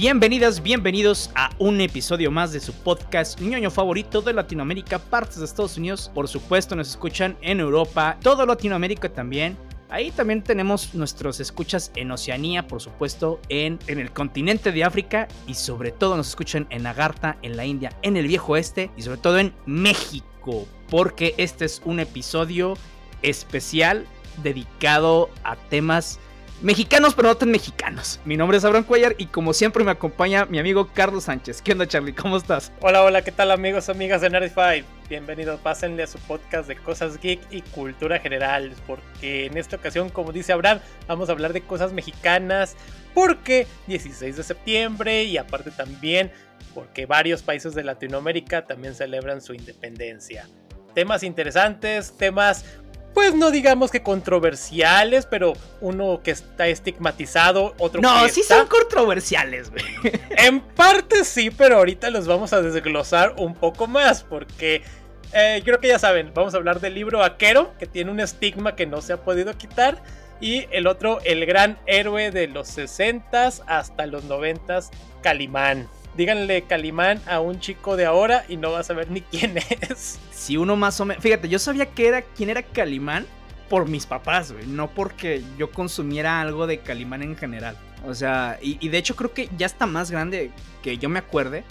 Bienvenidas, bienvenidos a un episodio más de su podcast ñoño favorito de Latinoamérica, partes de Estados Unidos. Por supuesto, nos escuchan en Europa, todo Latinoamérica también. Ahí también tenemos nuestros escuchas en Oceanía, por supuesto, en, en el continente de África y sobre todo nos escuchan en Agartha, en la India, en el viejo oeste y sobre todo en México, porque este es un episodio especial dedicado a temas mexicanos, pero no tan mexicanos. Mi nombre es Abraham Cuellar y como siempre me acompaña mi amigo Carlos Sánchez. ¿Qué onda, Charlie? ¿Cómo estás? Hola, hola, ¿qué tal, amigos, amigas de Nerdify? Bienvenidos, pásenle a su podcast de cosas geek y cultura general, porque en esta ocasión, como dice Abraham, vamos a hablar de cosas mexicanas, porque 16 de septiembre y aparte también porque varios países de Latinoamérica también celebran su independencia. Temas interesantes, temas pues no digamos que controversiales, pero uno que está estigmatizado, otro no, que sí está... son controversiales, güey. En parte sí, pero ahorita los vamos a desglosar un poco más, porque eh, creo que ya saben, vamos a hablar del libro Vaquero, que tiene un estigma que no se ha podido quitar, y el otro, el gran héroe de los 60s hasta los 90s, Calimán. Díganle Calimán a un chico de ahora y no vas a saber ni quién es. Si uno más o menos. Fíjate, yo sabía que era quién era Calimán por mis papás, güey. No porque yo consumiera algo de Calimán en general. O sea, y, y de hecho creo que ya está más grande que yo me acuerde.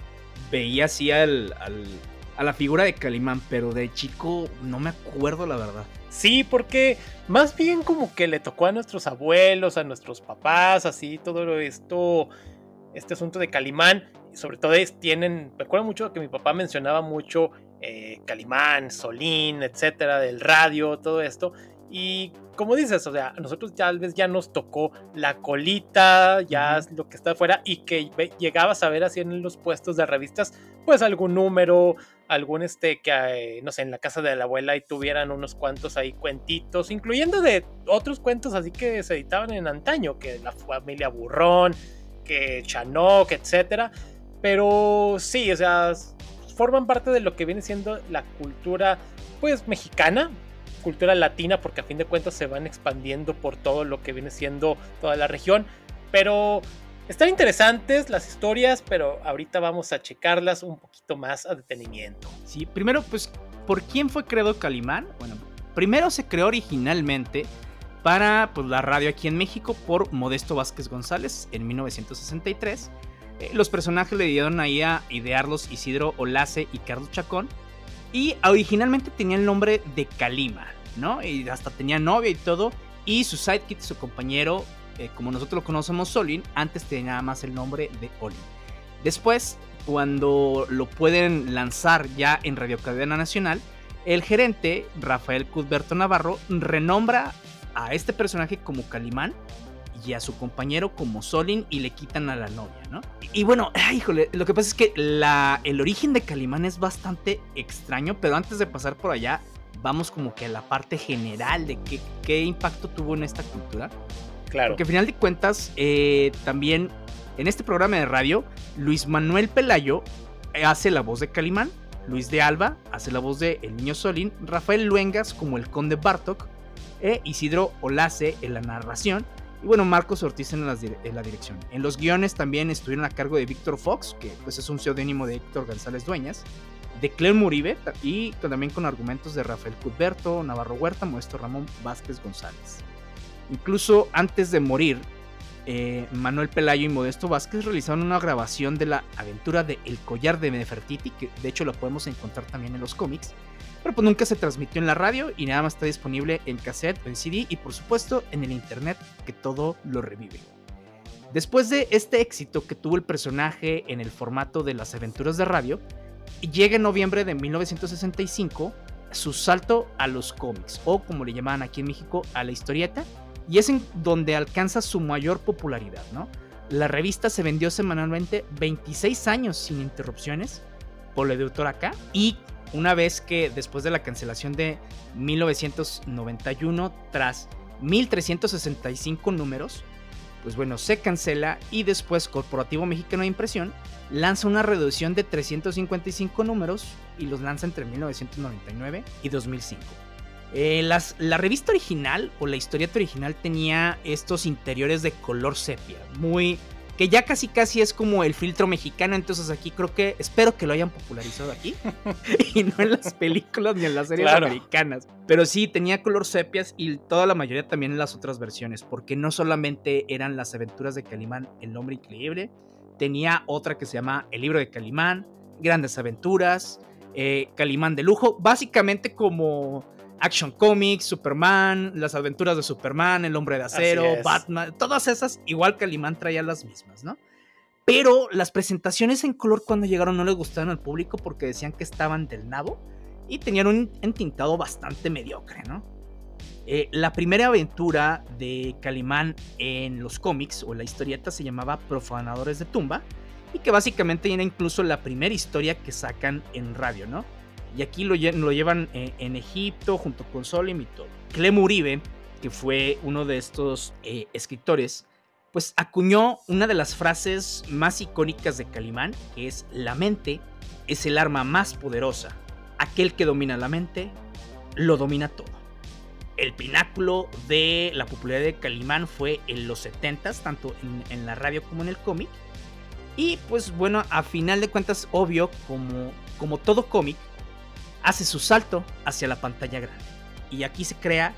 Veía así al, al, a la figura de Calimán, pero de chico no me acuerdo la verdad. Sí, porque más bien como que le tocó a nuestros abuelos, a nuestros papás, así todo esto, este asunto de Calimán sobre todo es, tienen, recuerdo mucho que mi papá mencionaba mucho eh, Calimán, Solín, etcétera, del radio, todo esto. Y como dices, o sea, a nosotros tal vez ya nos tocó la colita, ya lo que está afuera, y que llegabas a ver así en los puestos de revistas, pues algún número, algún este que, eh, no sé, en la casa de la abuela y tuvieran unos cuantos ahí cuentitos, incluyendo de otros cuentos así que se editaban en antaño, que la familia Burrón, que Chanoc, etcétera. Pero sí, o sea, forman parte de lo que viene siendo la cultura, pues, mexicana, cultura latina, porque a fin de cuentas se van expandiendo por todo lo que viene siendo toda la región. Pero están interesantes las historias, pero ahorita vamos a checarlas un poquito más a detenimiento. Sí, primero, pues, ¿por quién fue creado Calimán? Bueno, primero se creó originalmente para pues, la radio aquí en México por Modesto Vázquez González en 1963 eh, los personajes le dieron ahí a idearlos Isidro Olace y Carlos Chacón. Y originalmente tenía el nombre de Kalima, ¿no? Y hasta tenía novia y todo. Y su sidekick, su compañero, eh, como nosotros lo conocemos, Solin, antes tenía nada más el nombre de Olin. Después, cuando lo pueden lanzar ya en Radio Cadena Nacional, el gerente, Rafael Cudberto Navarro, renombra a este personaje como Calimán y a su compañero como Solin y le quitan a la novia, ¿no? Y, bueno, híjole, lo que pasa es que la, el origen de Calimán es bastante extraño, pero antes de pasar por allá, vamos como que a la parte general de qué, qué impacto tuvo en esta cultura. Claro. Porque al final de cuentas, eh, también en este programa de radio, Luis Manuel Pelayo hace la voz de Calimán, Luis de Alba hace la voz de El Niño Solín, Rafael Luengas como el Conde Bartok, e Isidro Olace en la narración, y bueno, Marcos Ortiz en la, la, dirección. En los guiones también estuvieron a cargo de Víctor Fox, que pues es un seudónimo de Héctor González Dueñas, de Cleo Muribe y también con argumentos de Rafael Cudberto, Navarro Huerta, Modesto Ramón Vázquez González. Incluso antes de morir, eh, Manuel Pelayo y Modesto Vázquez realizaron una grabación de la aventura de El Collar de Nefertiti, que de hecho lo podemos encontrar también en los cómics, pero pues nunca se transmitió en la radio y nada más está disponible en cassette, en CD y por supuesto en el internet que todo lo revive. Después de este éxito que tuvo el personaje en el formato de las aventuras de radio, llega en noviembre de 1965 su salto a los cómics, o como le llamaban aquí en México, a la historieta, y es en donde alcanza su mayor popularidad, ¿no? La revista se vendió semanalmente 26 años sin interrupciones por la editora acá y una vez que después de la cancelación de 1991, tras 1365 números, pues bueno, se cancela y después Corporativo Mexicano de Impresión lanza una reducción de 355 números y los lanza entre 1999 y 2005. Eh, las, la revista original o la historieta original tenía estos interiores de color sepia, muy que ya casi casi es como el filtro mexicano, entonces aquí creo que, espero que lo hayan popularizado aquí, y no en las películas ni en las series americanas. Pero sí, tenía color sepias y toda la mayoría también en las otras versiones, porque no solamente eran las aventuras de Calimán, el hombre increíble, tenía otra que se llama El libro de Calimán, Grandes Aventuras, eh, Calimán de lujo, básicamente como Action Comics, Superman, las aventuras de Superman, El Hombre de Acero, Batman, todas esas, igual que Alimán traía las mismas, ¿no? Pero las presentaciones en color cuando llegaron no les gustaron al público porque decían que estaban del nabo y tenían un entintado bastante mediocre, ¿no? Eh, la primera aventura de Calimán en los cómics o la historieta se llamaba Profanadores de Tumba y que básicamente era incluso la primera historia que sacan en radio, ¿no? Y aquí lo, llevan eh, en, Egipto junto con Solim y todo. Clem Uribe, que fue uno de estos eh, escritores, pues acuñó una de las frases más icónicas de Calimán, que es la mente es el arma más poderosa. Aquel que domina la mente, lo domina todo. El pináculo de la popularidad de Calimán fue en los 70s, tanto en, en la radio como en el cómic. Y pues bueno, a final de cuentas, obvio, como, como todo cómic, hace su salto hacia la pantalla grande. Y aquí se crea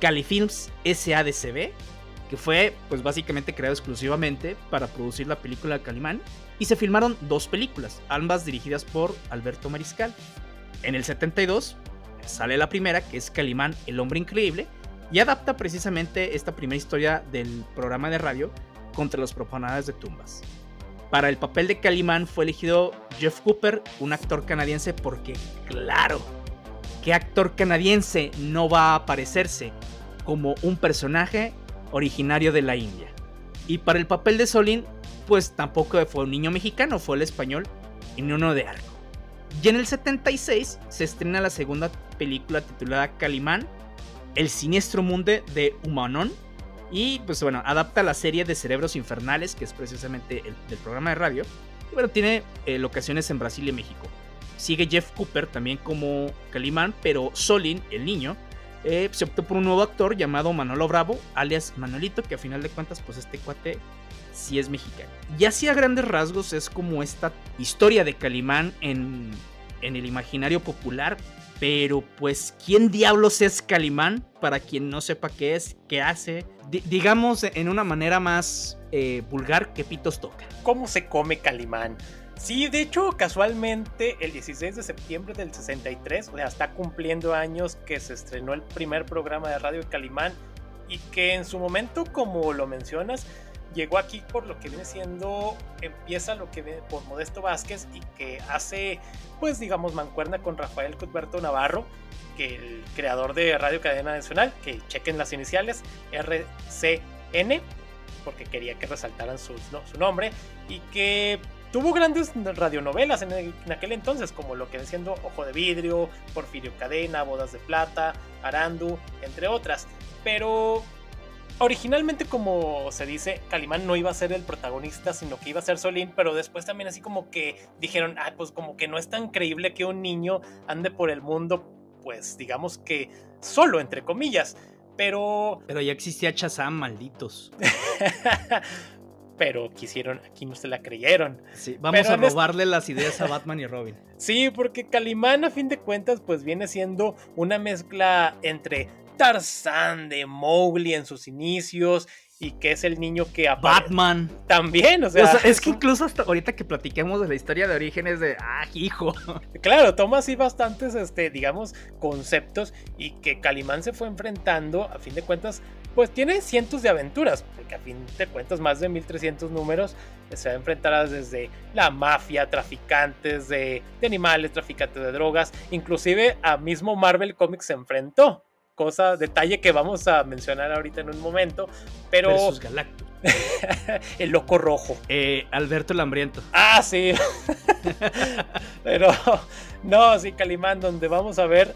Califilms SADCB, que fue pues básicamente creado exclusivamente para producir la película Calimán. Y se filmaron dos películas, ambas dirigidas por Alberto Mariscal. En el 72 sale la primera, que es Calimán, el hombre increíble, y adapta precisamente esta primera historia del programa de radio contra los profanadores de tumbas. Para el papel de Calimán fue elegido Jeff Cooper, un actor canadiense, porque claro, ¿qué actor canadiense no va a aparecerse como un personaje originario de la India? Y para el papel de Solín, pues tampoco fue un niño mexicano, fue el español y ni uno de arco. Y en el 76 se estrena la segunda película titulada Calimán, El siniestro mundo de Humanón, y pues bueno, adapta la serie de Cerebros Infernales, que es precisamente el programa de radio. Y bueno, tiene eh, locaciones en Brasil y México. Sigue Jeff Cooper también como Calimán, pero Solin, el niño, eh, se optó por un nuevo actor llamado Manolo Bravo, alias Manolito, que a final de cuentas, pues este cuate sí es mexicano. Y así a grandes rasgos es como esta historia de Calimán en, en el imaginario popular, pero pues, ¿quién diablos es Calimán? Para quien no sepa qué es, qué hace. Digamos en una manera más eh, vulgar, ¿qué pitos toca? ¿Cómo se come Calimán? Sí, de hecho, casualmente, el 16 de septiembre del 63, o sea, está cumpliendo años que se estrenó el primer programa de radio de Calimán y que en su momento, como lo mencionas, llegó aquí por lo que viene siendo, empieza lo que viene por Modesto Vázquez y que hace, pues digamos, mancuerna con Rafael Cuthberto Navarro, que el creador de Radio Cadena Nacional, que chequen las iniciales, RCN, porque quería que resaltaran su, su nombre, y que tuvo grandes radionovelas en, en, aquel entonces, como lo que viene siendo Ojo de Vidrio, Porfirio Cadena, Bodas de Plata, Arandu, entre otras. Pero originalmente, como se dice, Calimán no iba a ser el protagonista, sino que iba a ser Solín, pero después también así como que dijeron, ah, pues como que no es tan creíble que un niño ande por el mundo, pues digamos que solo, entre comillas. Pero... Pero ya existía Chazam, malditos. pero quisieron, aquí no se la creyeron. Sí, vamos a robarle las ideas a Batman y Robin. Sí, porque Calimán a fin de cuentas pues viene siendo una mezcla entre Tarzán de Mowgli en sus inicios y que es el niño que Batman también, o sea, es que incluso hasta ahorita que platiquemos de la historia de orígenes de ah, hijo. Claro, toma así bastantes este digamos conceptos y que Calimán se fue enfrentando a fin de cuentas pues tiene cientos de aventuras, porque a fin de cuentas más de 1300 números se va a enfrentar desde la mafia, traficantes de, de animales, traficantes de drogas, inclusive a mismo Marvel Comics se enfrentó cosa, detalle que vamos a mencionar ahorita en un momento. Pero. Versus Galactus. el loco rojo. Eh, Alberto el Hambriento. Ah, sí. pero. No, sí, Calimán, donde vamos a ver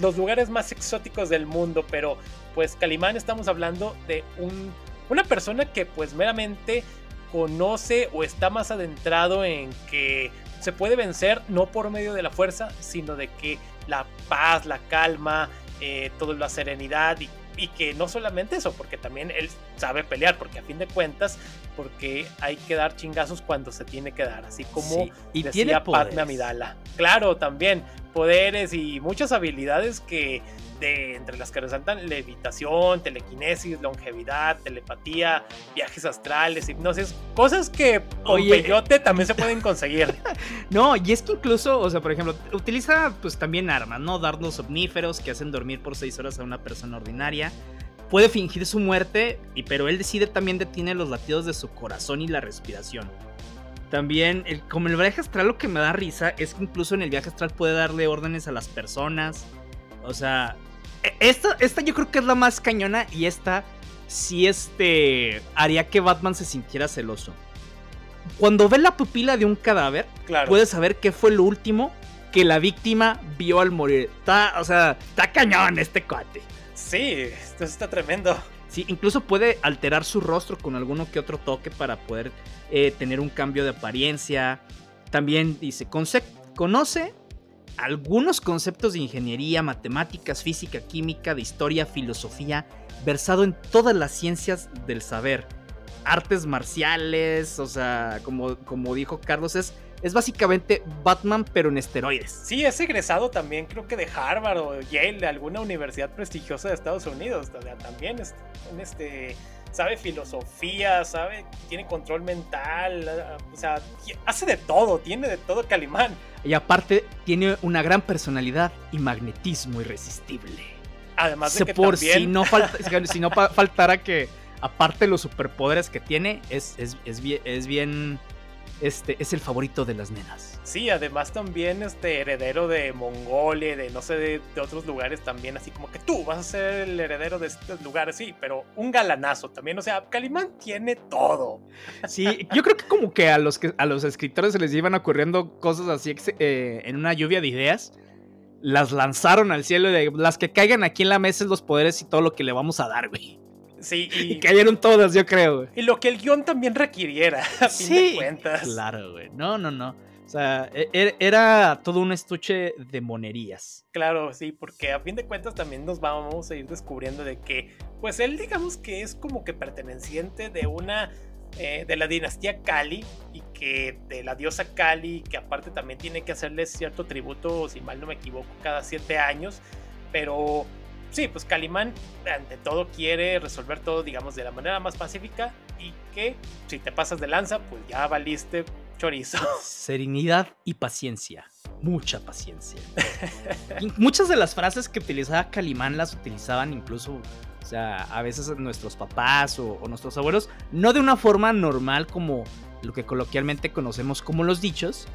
los lugares más exóticos del mundo. Pero, pues, Calimán, estamos hablando de un, una persona que, pues, meramente conoce o está más adentrado en que se puede vencer no por medio de la fuerza, sino de que la paz, la calma, eh, toda la serenidad y y que no solamente eso, porque también él sabe pelear, porque a fin de cuentas, porque hay que dar chingazos cuando se tiene que dar, así como y decía tiene Padme Amidala. Claro, también poderes y muchas habilidades que de entre las que resaltan levitación, telequinesis, longevidad, telepatía, viajes astrales, hipnosis, cosas que con peyote también se pueden conseguir. no, y es que incluso, o sea, por ejemplo, utiliza pues también armas, ¿no? Dardos omníferos que hacen dormir por seis horas a una persona ordinaria. Puede fingir su muerte, y, pero él decide también detiene los latidos de su corazón y la respiración. También, el, como el viaje astral, lo que me da risa es que incluso en el viaje astral puede darle órdenes a las personas. O sea, e, esta, esta yo creo que es la más cañona y esta sí este, haría que Batman se sintiera celoso. Cuando ve la pupila de un cadáver, puede saber qué fue lo último que la víctima vio al morir. Está, o sea, está cañón este cuate. Sí, esto está tremendo. Sí, incluso puede alterar su rostro con alguno que otro toque para poder eh, tener un cambio de apariencia. También dice, conoce algunos conceptos de ingeniería, matemáticas, física, química, de historia, filosofía, versado en todas las ciencias del saber. Artes marciales, o sea, como, como dijo Carlos, es, es básicamente Batman pero en esteroides. Sí, es egresado también creo que de Harvard o Yale, de alguna universidad prestigiosa de Estados Unidos. también es, en este sabe filosofía, sabe, tiene control mental, o sea, hace de todo, tiene de todo Calimán. Y aparte tiene una gran personalidad y magnetismo irresistible. Además de que por si no falta, si no faltara que aparte de los superpoderes que tiene es, es, es bien, es bien este es el favorito de las nenas. Sí, además también este heredero de Mongolia, de no sé, de, otros lugares también, así como que tú vas a ser el heredero de estos lugares, sí, pero un galanazo también, o sea, Calimán tiene todo. Sí, yo creo que como que a los, que, a los escritores se les iban ocurriendo cosas así eh, en una lluvia de ideas, las lanzaron al cielo de las que caigan aquí en la mesa es los poderes y todo lo que le vamos a dar, güey. Sí, y, cayeron todas, yo creo. Y lo que el guion también requiriera, a fin de cuentas. Claro, güey. No, no, no. O sea, e, e, era todo un estuche de monerías. Claro, sí, porque a fin de cuentas también nos vamos a ir descubriendo de que, pues él digamos que es como que perteneciente de una, eh, de la dinastía Kali y que de la diosa Kali, que aparte también tiene que hacerle cierto tributo, si mal no me equivoco, cada siete años, pero sí, pues Calimán ante todo quiere resolver todo, digamos, de la manera más pacífica y que si te pasas de lanza, pues ya valiste chorizo. Serenidad y paciencia. Mucha paciencia. muchas de las frases que utilizaba Calimán las utilizaban incluso, o sea, a veces nuestros papás o, o nuestros abuelos, no de una forma normal como lo que coloquialmente conocemos como los dichos,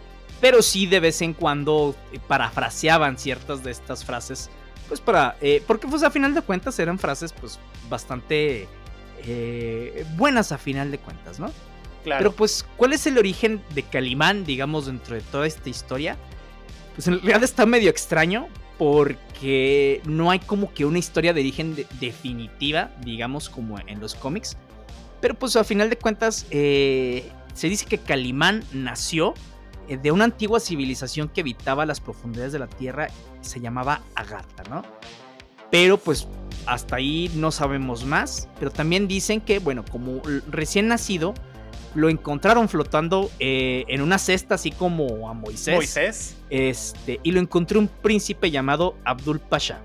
pero sí de vez en cuando parafraseaban ciertas de estas frases pues para, eh, porque pues a final de cuentas eran frases pues bastante eh, buenas a final de cuentas, ¿no? Claro. Pero pues, ¿cuál es el origen de Calimán, digamos, dentro de toda esta historia? Pues en realidad está medio extraño porque no hay como que una historia de origen definitiva, digamos, como en los cómics. Pero pues a final de cuentas eh, se dice que Calimán nació de una antigua civilización que habitaba las profundidades de la Tierra, se llamaba Agartha, ¿no? Pero pues hasta ahí no sabemos más, pero también dicen que, bueno, como recién nacido, lo encontraron flotando eh, en una cesta, así como a Moisés. Moisés. Este, y lo encontró un príncipe llamado Abdul Pasha.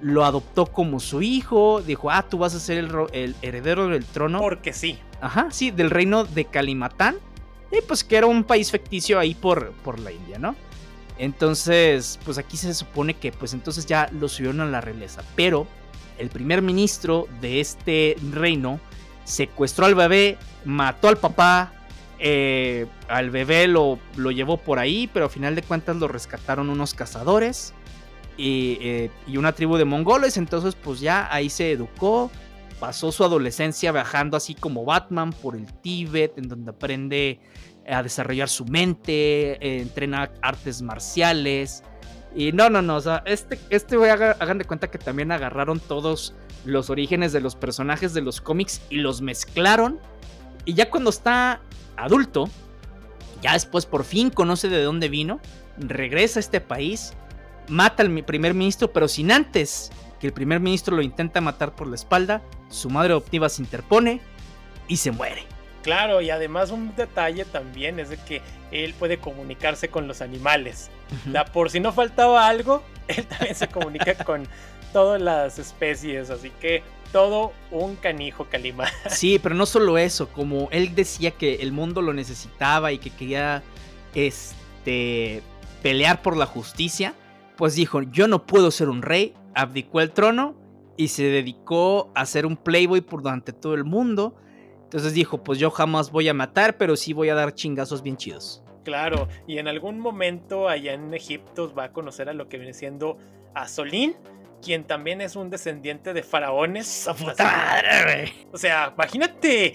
Lo adoptó como su hijo, dijo, ah, tú vas a ser el, el heredero del trono. Porque sí. Ajá, sí, del reino de Kalimatán y pues que era un país ficticio ahí por, por la India, ¿no? Entonces, pues aquí se supone que pues entonces ya lo subieron a la realeza. Pero el primer ministro de este reino secuestró al bebé, mató al papá, eh, al bebé lo, lo, llevó por ahí, pero a final de cuentas lo rescataron unos cazadores y, eh, y, una tribu de mongoles. Entonces, pues ya ahí se educó. Pasó su adolescencia viajando así como Batman por el Tíbet, en donde aprende a desarrollar su mente, eh, entrena artes marciales. Y no, no, no, o sea, este, este hagan de cuenta que también agarraron todos los orígenes de los personajes de los cómics y los mezclaron. Y ya cuando está adulto, ya después por fin conoce de dónde vino, regresa a este país, mata al primer ministro, pero sin antes que el primer ministro lo intenta matar por la espalda, su madre adoptiva se interpone y se muere. Claro, y además un detalle también es de que él puede comunicarse con los animales. por si no faltaba algo, él también se comunica con todas las especies, así que todo un canijo Calimán. Sí, pero no solo eso, como él decía que el mundo lo necesitaba y que quería este pelear por la justicia, pues dijo, yo no puedo ser un rey, abdicó el trono y se dedicó a ser un playboy por durante todo el mundo entonces dijo, pues yo jamás voy a matar, pero sí voy a dar chingazos bien chidos. Claro, y en algún momento allá en Egipto va a conocer a lo que viene siendo a Solín, quien también es un descendiente de faraones. O sea, imagínate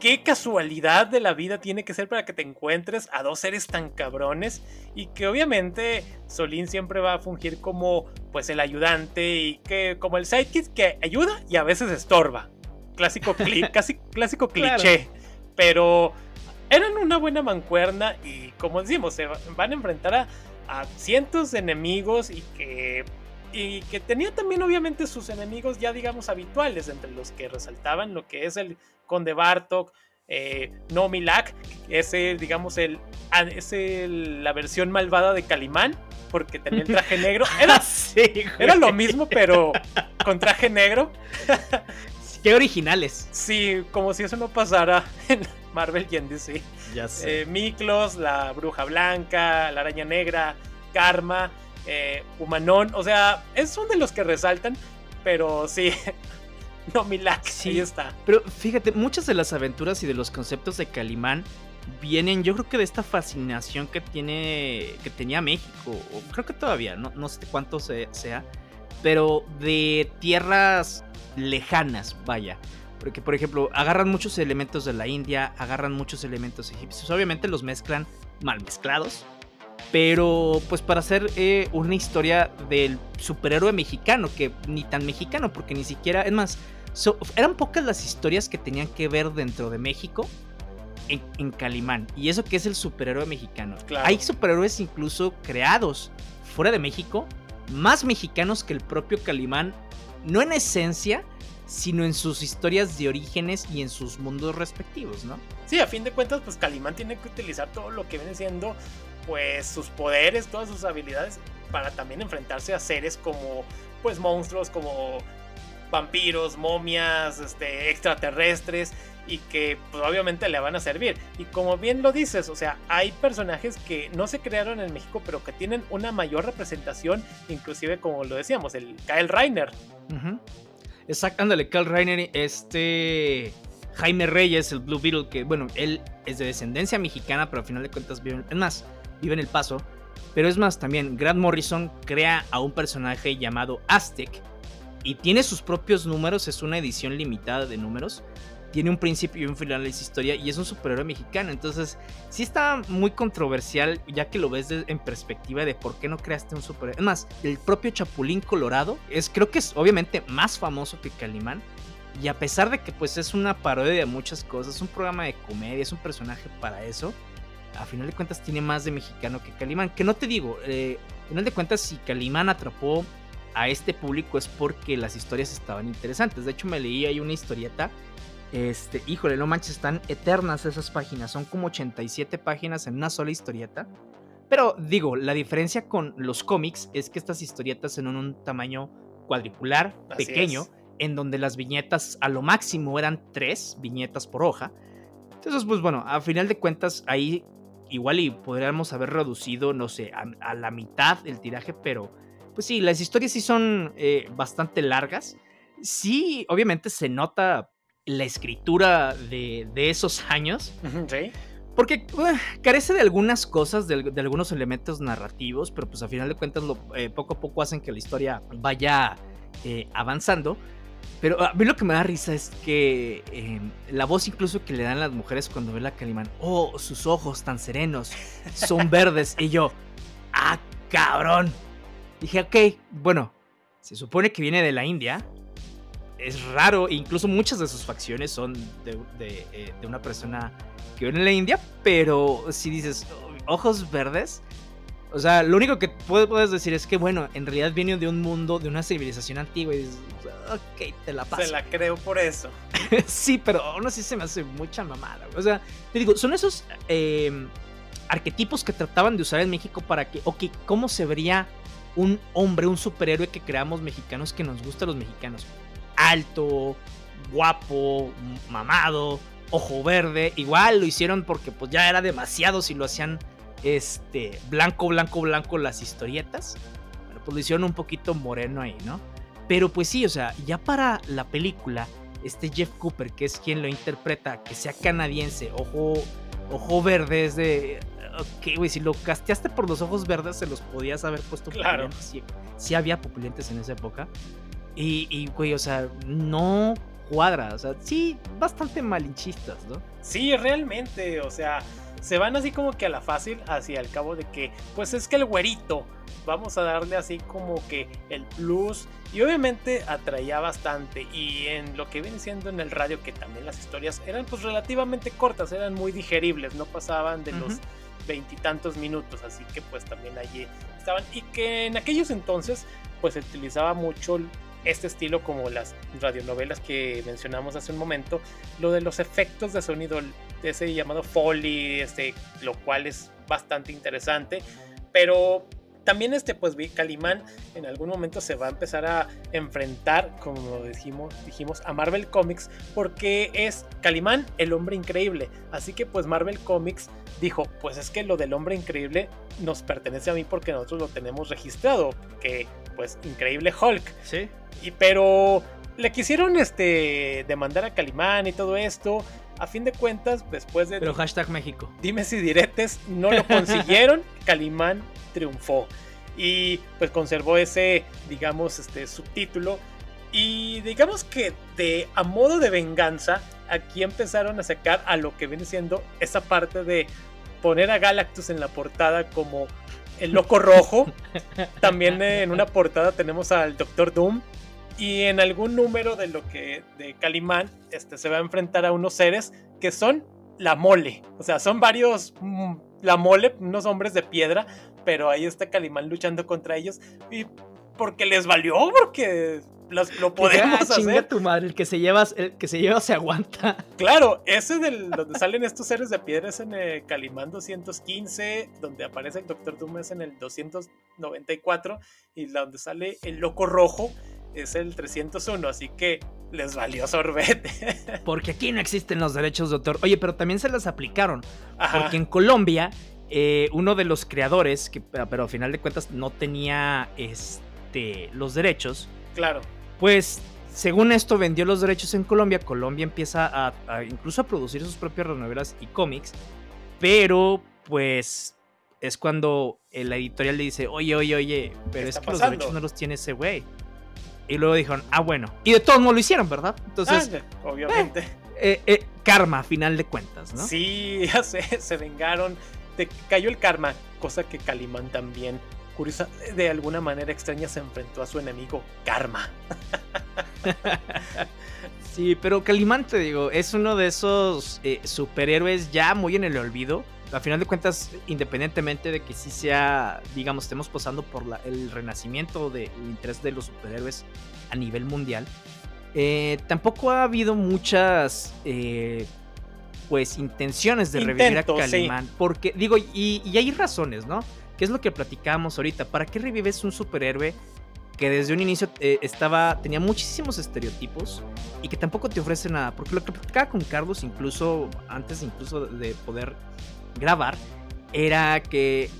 qué casualidad de la vida tiene que ser para que te encuentres a dos seres tan cabrones y que obviamente Solín siempre va a fungir como pues el ayudante y que como el sidekick que ayuda y a veces estorba clásico, casi, clásico cliché. Pero eran una buena mancuerna y como decimos, se van a enfrentar a, cientos de enemigos y que, y que tenía también obviamente sus enemigos ya digamos habituales, entre los que resaltaban lo que es el Conde Bartok, eh, No Milak, ese digamos el, es la versión malvada de Calimán, porque tenía el traje negro. Era, era lo mismo, pero con traje negro. Qué originales. Sí, como si eso no pasara en Marvel y en DC. Ya sé. Eh, Miklos, la Bruja Blanca, la Araña Negra, Karma, eh, Humanón. O sea, es uno de los que resaltan, pero sí. No, Milak, sí ahí está. Pero fíjate, muchas de las aventuras y de los conceptos de Calimán vienen, yo creo que de esta fascinación que tiene, que tenía México, o creo que todavía, no, no sé cuánto sea, pero de tierras lejanas, vaya. Porque, por ejemplo, agarran muchos elementos de la India, agarran muchos elementos egipcios. Obviamente los mezclan mal mezclados. Pero, pues, para hacer eh, una historia del superhéroe mexicano, que ni tan mexicano, porque ni siquiera. Es más, eran pocas las historias que tenían que ver dentro de México en, Calimán. Y eso que es el superhéroe mexicano. Hay superhéroes incluso creados fuera de México, más mexicanos que el propio Calimán no en esencia, sino en sus historias de orígenes y en sus mundos respectivos, ¿no? Sí, a fin de cuentas, pues Calimán tiene que utilizar todo lo que viene siendo, pues, sus poderes, todas sus habilidades, para también enfrentarse a seres como, pues, monstruos, como vampiros, momias, este, extraterrestres y que pues, obviamente le van a servir. Y como bien lo dices, o sea, hay personajes que no se crearon en México, pero que tienen una mayor representación, inclusive como lo decíamos, el Kyle Reiner. Exacto, ándale, Kyle Reiner, este Jaime Reyes, el Blue Beetle, que bueno, él es de descendencia mexicana, pero al final de cuentas vive, es más, vive en El Paso. Pero es más, también Grant Morrison crea a un personaje llamado Aztec, y tiene sus propios números, es una edición limitada de números. Tiene un principio y un final de esa historia y es un superhéroe mexicano. Entonces, sí está muy controversial ya que lo ves en perspectiva de por qué no creaste un superhéroe. Es más, el propio Chapulín Colorado es, creo que es obviamente más famoso que Calimán. Y a pesar de que pues es una parodia de muchas cosas, es un programa de comedia, es un personaje para eso, a final de cuentas tiene más de mexicano que Calimán. Que no te digo, eh, a final de cuentas si Calimán atrapó a este público es porque las historias estaban interesantes. De hecho, me leí ahí una historieta. Este, híjole, no manches, están eternas esas páginas. Son como 87 páginas en una sola historieta. Pero digo, la diferencia con los cómics es que estas historietas son un, tamaño cuadricular, pequeño, en donde las viñetas a lo máximo eran tres viñetas por hoja. Entonces, pues bueno, a final de cuentas, ahí igual y podríamos haber reducido, no sé, a la mitad el tiraje, pero pues sí, las historias sí son eh, bastante largas. Sí, obviamente se nota la escritura de, esos años. Sí. Porque carece de algunas cosas, de, algunos elementos narrativos, pero pues a final de cuentas lo, eh, poco a poco hacen que la historia vaya eh, avanzando. Pero a mí lo que me da risa es que la voz incluso que le dan las mujeres cuando ven a Calimán, oh, sus ojos tan serenos, son verdes. y yo, ah, cabrón. Dije, ok, bueno, se supone que viene de la India. Es raro, incluso muchas de sus facciones son de, eh, una persona que viene de la India, pero si dices ojos verdes, O sea, lo único que puedes decir es que, bueno, en realidad viene de un mundo, de una civilización antigua y dices, ok, te la paso. Se la creo por eso. sí, pero aún así se me hace mucha mamada. O sea, te digo, son esos em, arquetipos que trataban de usar en México para que, ok, ¿cómo se vería un hombre, un superhéroe que creamos mexicanos que nos gusta a los mexicanos? Alto, guapo, mamado, ojo verde. Igual lo hicieron porque pues ya era demasiado si lo hacían este blanco, blanco, blanco las historietas. Bueno, pues lo hicieron un poquito moreno ahí, ¿no? Pero pues sí, o sea, ya para la película, este Jeff Cooper, que es quien lo interpreta, que sea canadiense, ojo, ojo verde, es de... Ok, güey, si lo casteaste por los ojos verdes, se los podías haber puesto claro. Sí, había pupilentes en esa época. Y, y, güey, o sea, no cuadra. O sea, sí, bastante malinchistas, ¿no? Sí, realmente, o sea, se van así como que a la fácil hacia el cabo de que, pues es que el güerito, vamos a darle así como que el plus. Y obviamente atraía bastante. Y en lo que viene siendo en el radio, que también las historias eran pues relativamente cortas, eran muy digeribles, no pasaban de los veintitantos minutos. Así que pues también allí estaban. Y que en aquellos entonces pues se utilizaba mucho este estilo como las radionovelas que mencionamos hace un momento, lo de los efectos de sonido, ese llamado Foley, este, lo cual es bastante interesante, pero también este pues Calimán en algún momento se va a empezar a enfrentar, como dijimos, dijimos, a Marvel Comics porque es Calimán el hombre increíble. Así que pues Marvel Comics dijo, pues es que lo del hombre increíble nos pertenece a mí porque nosotros lo tenemos registrado, que pues increíble Hulk. Sí. Y pero le quisieron este demandar a Calimán y todo esto. A fin de cuentas, después de. Pero hashtag México. Dime si diretes no lo consiguieron. Calimán triunfó. Y pues conservó ese, digamos, este subtítulo. Y digamos que de a modo de venganza, aquí empezaron a sacar a lo que viene siendo esa parte de poner a Galactus en la portada como el loco rojo. También en una portada tenemos al Doctor Doom. Y en algún número de lo que de Calimán este, se va a enfrentar a unos seres que son la mole. O sea, son varios mm, la mole, unos hombres de piedra, pero ahí está Calimán luchando contra ellos. Y porque les valió, porque lo podemos ah, hacer. tu madre, el que se lleva, el que se lleva se aguanta. Claro, ese del donde salen estos seres de piedra es en el Calimán 215, donde aparece el Doctor Doom es en el 294 y donde sale el Loco Rojo es el 301, así que les valió sorbete. Porque aquí no existen los derechos de autor. Oye, pero también se las aplicaron. Porque en Colombia, eh, uno de los creadores, que, pero a final de cuentas no tenía este, los derechos. Claro. Pues según esto vendió los derechos en Colombia. Colombia empieza a, incluso a producir sus propias novelas y cómics. Pero pues es cuando la editorial le dice, oye, oye, oye, pero es que los derechos no los tiene ese güey. Y luego dijeron, ah, bueno. Y de todos modos lo hicieron, ¿verdad? Entonces. Ah, obviamente. Eh, eh, karma, a final de cuentas, ¿no? Sí, ya sé, se vengaron. Te cayó el karma, cosa que Calimán también, curiosa, de alguna manera extraña, se enfrentó a su enemigo, Karma. sí, pero Calimán, te digo, es uno de esos eh, superhéroes ya muy en el olvido a final de cuentas, independientemente de que sí sea, digamos, estemos posando por el renacimiento del interés de los superhéroes a nivel mundial, eh, tampoco ha habido muchas, eh, pues, intenciones de revivir a Calimán. Porque, digo, y, hay razones, ¿no? ¿Qué es lo que platicábamos ahorita? ¿Para qué revives un superhéroe que desde un inicio eh, estaba tenía muchísimos estereotipos y que tampoco te ofrece nada? Porque lo que platicaba con Carlos, incluso antes incluso de poder grabar era que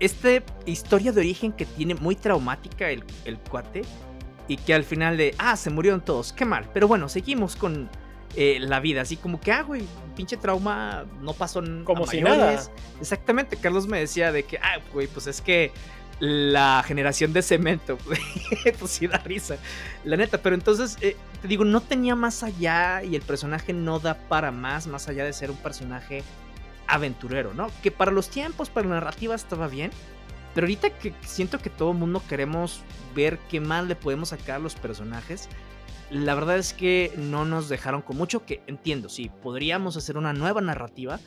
esta historia de origen que tiene muy traumática el, el cuate y que al final de, ah, se murieron todos, qué mal, pero bueno, seguimos con eh, la vida, así como que, ah, güey, pinche trauma, no pasó como si nada. Exactamente, Carlos me decía de que, ah, güey, pues es que la generación de cemento, pues sí da risa, la neta, pero entonces, eh, te digo, no tenía más allá y el personaje no da para más, más allá de ser un personaje aventurero, ¿no? Que para los tiempos, para la narrativa estaba bien. Pero ahorita que siento que todo el mundo queremos ver qué más le podemos sacar a los personajes, la verdad es que no nos dejaron con mucho que entiendo, sí, podríamos hacer una nueva narrativa,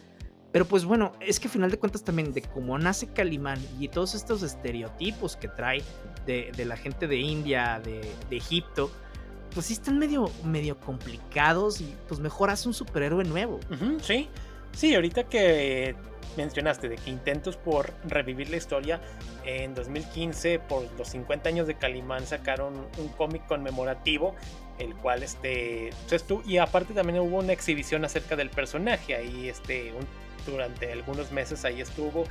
Pero pues bueno, es que a final de cuentas también de cómo nace Calimán y todos estos estereotipos que trae de, la gente de India, de, Egipto, pues sí están medio, medio complicados y pues mejor hace un superhéroe nuevo. sí, sí, ahorita que mencionaste de que intentos por revivir la historia, en 2015 por los 50 años de Calimán sacaron un cómic conmemorativo, el cual este, pues, y aparte también hubo una exhibición acerca del personaje, ahí este, durante algunos meses ahí estuvo,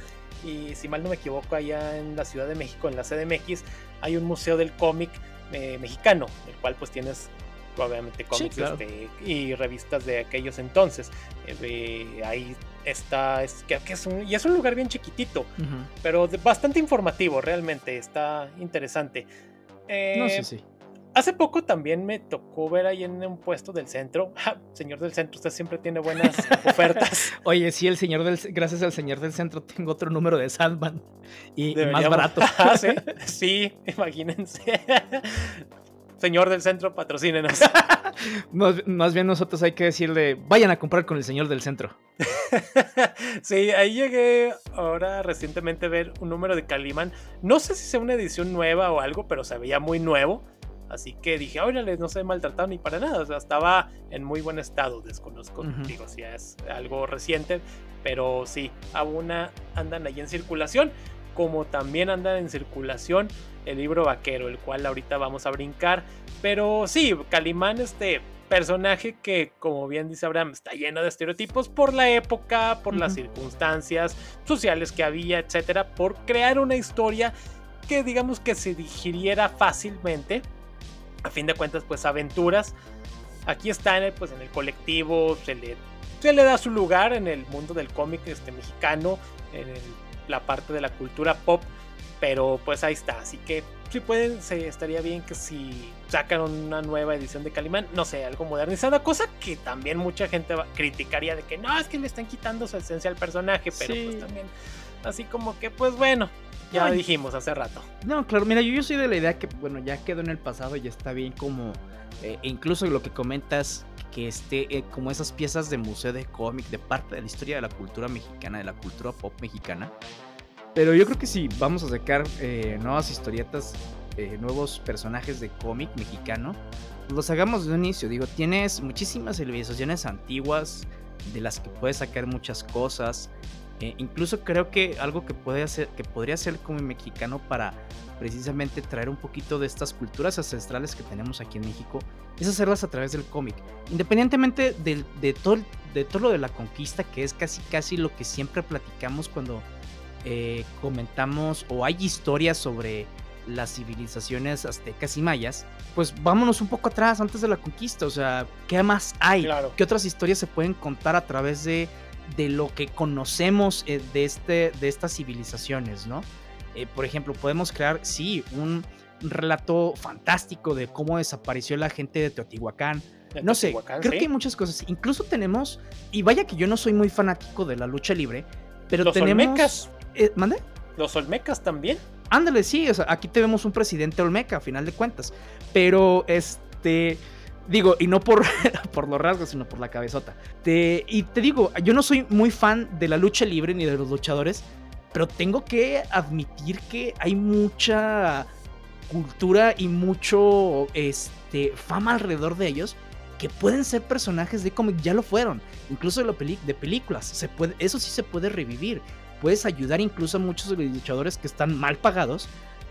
y si mal no me equivoco, allá en la Ciudad de México, en la CDMX, hay un museo del cómic eh, mexicano, el cual pues tienes obviamente cómics este, y revistas de aquellos entonces. Eh, ahí está, es, que, es un, y es un lugar bien chiquitito, pero bastante informativo, realmente, está interesante. no, sí, sí. Hace poco también me tocó ver ahí en un puesto del centro. señor del centro, usted siempre tiene buenas ofertas. Oye, sí, el señor del, gracias al señor del centro tengo otro número de Sandman y, más barato. Ah, ¿sí? sí, imagínense. Señor del centro, patrocínenos. más, bien nosotros hay que decirle, vayan a comprar con el señor del centro. sí, ahí llegué ahora recientemente a ver un número de Calimán. No sé si sea una edición nueva o algo, pero se veía muy nuevo. Así que dije, órale, no se maltratado ni para nada. O sea, estaba en muy buen estado, desconozco. Digo, si es algo reciente, pero sí, aún andan ahí en circulación. Como también andan en circulación el libro vaquero, el cual ahorita vamos a brincar. Pero sí, Calimán, este personaje que, como bien dice Abraham, está lleno de estereotipos por la época, por las circunstancias sociales que había, etcétera, por crear una historia que digamos que se digiriera fácilmente a fin de cuentas, pues aventuras. Aquí está en el, pues, en el colectivo, se le, se le da su lugar en el mundo del cómic este, mexicano, en la parte de la cultura pop, pero pues ahí está. Así que si pueden, se, estaría bien que si sacan una nueva edición de Calimán, no sé, algo modernizada, cosa que también mucha gente criticaría de que no, es que le están quitando su esencia al personaje, pero pues también así como que pues bueno, ya lo dijimos hace rato. No, claro, mira, yo, yo soy de la idea que, bueno, ya quedó en el pasado y está bien como, eh, incluso lo que comentas, que esté eh, como esas piezas de museo de cómic, de parte de la historia de la cultura mexicana, de la cultura pop mexicana. Pero yo creo que si vamos a sacar eh, nuevas historietas, nuevos personajes de cómic mexicano, los hagamos de un inicio. Digo, tienes muchísimas civilizaciones antiguas de las que puedes sacar muchas cosas. Eh, incluso creo que algo que, puede hacer, que podría ser como mexicano para precisamente traer un poquito de estas culturas ancestrales que tenemos aquí en México es hacerlas a través del cómic. Independientemente de, todo, de todo lo de la conquista, que es casi casi lo que siempre platicamos cuando eh, comentamos o hay historias sobre las civilizaciones aztecas y mayas, pues vámonos un poco atrás antes de la conquista. O sea, ¿qué más hay? ¿Qué otras historias se pueden contar a través de de lo que conocemos eh, de, este, de estas civilizaciones, ¿no? Eh, por ejemplo, podemos crear, sí, un relato fantástico de cómo desapareció la gente de Teotihuacán. no sé, creo que hay muchas cosas. Incluso tenemos, y vaya que yo no soy muy fanático de la lucha libre, pero Los tenemos... Olmecas. Eh, ¿Mande? Los Olmecas también. Ándale, sí, o sea, aquí tenemos un presidente Olmeca, a final de cuentas. Pero, este Digo, y no por, por los rasgos, sino por la cabezota. y te digo, yo no soy muy fan de la lucha libre ni de los luchadores, pero tengo que admitir que hay mucha cultura y mucho este, fama alrededor de ellos que pueden ser personajes de cómic, ya lo fueron, incluso de, de películas, eso sí se puede revivir. Puedes ayudar incluso a muchos de los luchadores que están mal pagados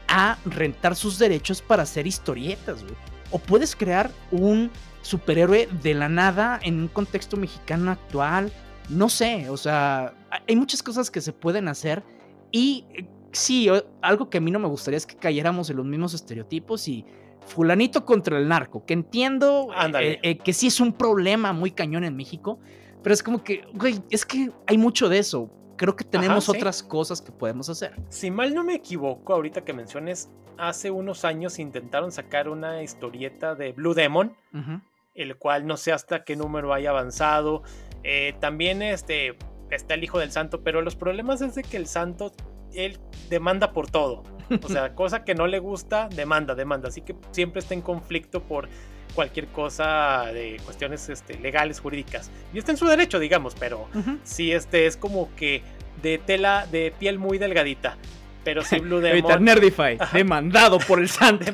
a rentar sus derechos para hacer historietas, güey o puedes crear un superhéroe de la nada en un contexto mexicano actual. No sé, o sea, hay muchas cosas que se pueden hacer y eh, sí, algo que a mí no me gustaría es que cayéramos en los mismos estereotipos y fulanito contra el narco, que entiendo eh, eh, que sí es un problema muy cañón en México, pero es como que, güey, es que hay mucho de eso creo que tenemos otras cosas que podemos hacer. Si mal no me equivoco, ahorita que menciones, hace unos años intentaron sacar una historieta de Blue Demon, el cual no sé hasta qué número haya avanzado. Eh, también este, está el Hijo del Santo, pero los problemas es de que el Santo, él demanda por todo. O sea, cosa que no le gusta, demanda, demanda. Así que siempre está en conflicto por cualquier cosa de cuestiones este, legales, jurídicas. Y está en su derecho, digamos, pero sí este es como que de tela, de piel muy delgadita. Pero sí Blue Demon. Nerdify, demandado por el santo.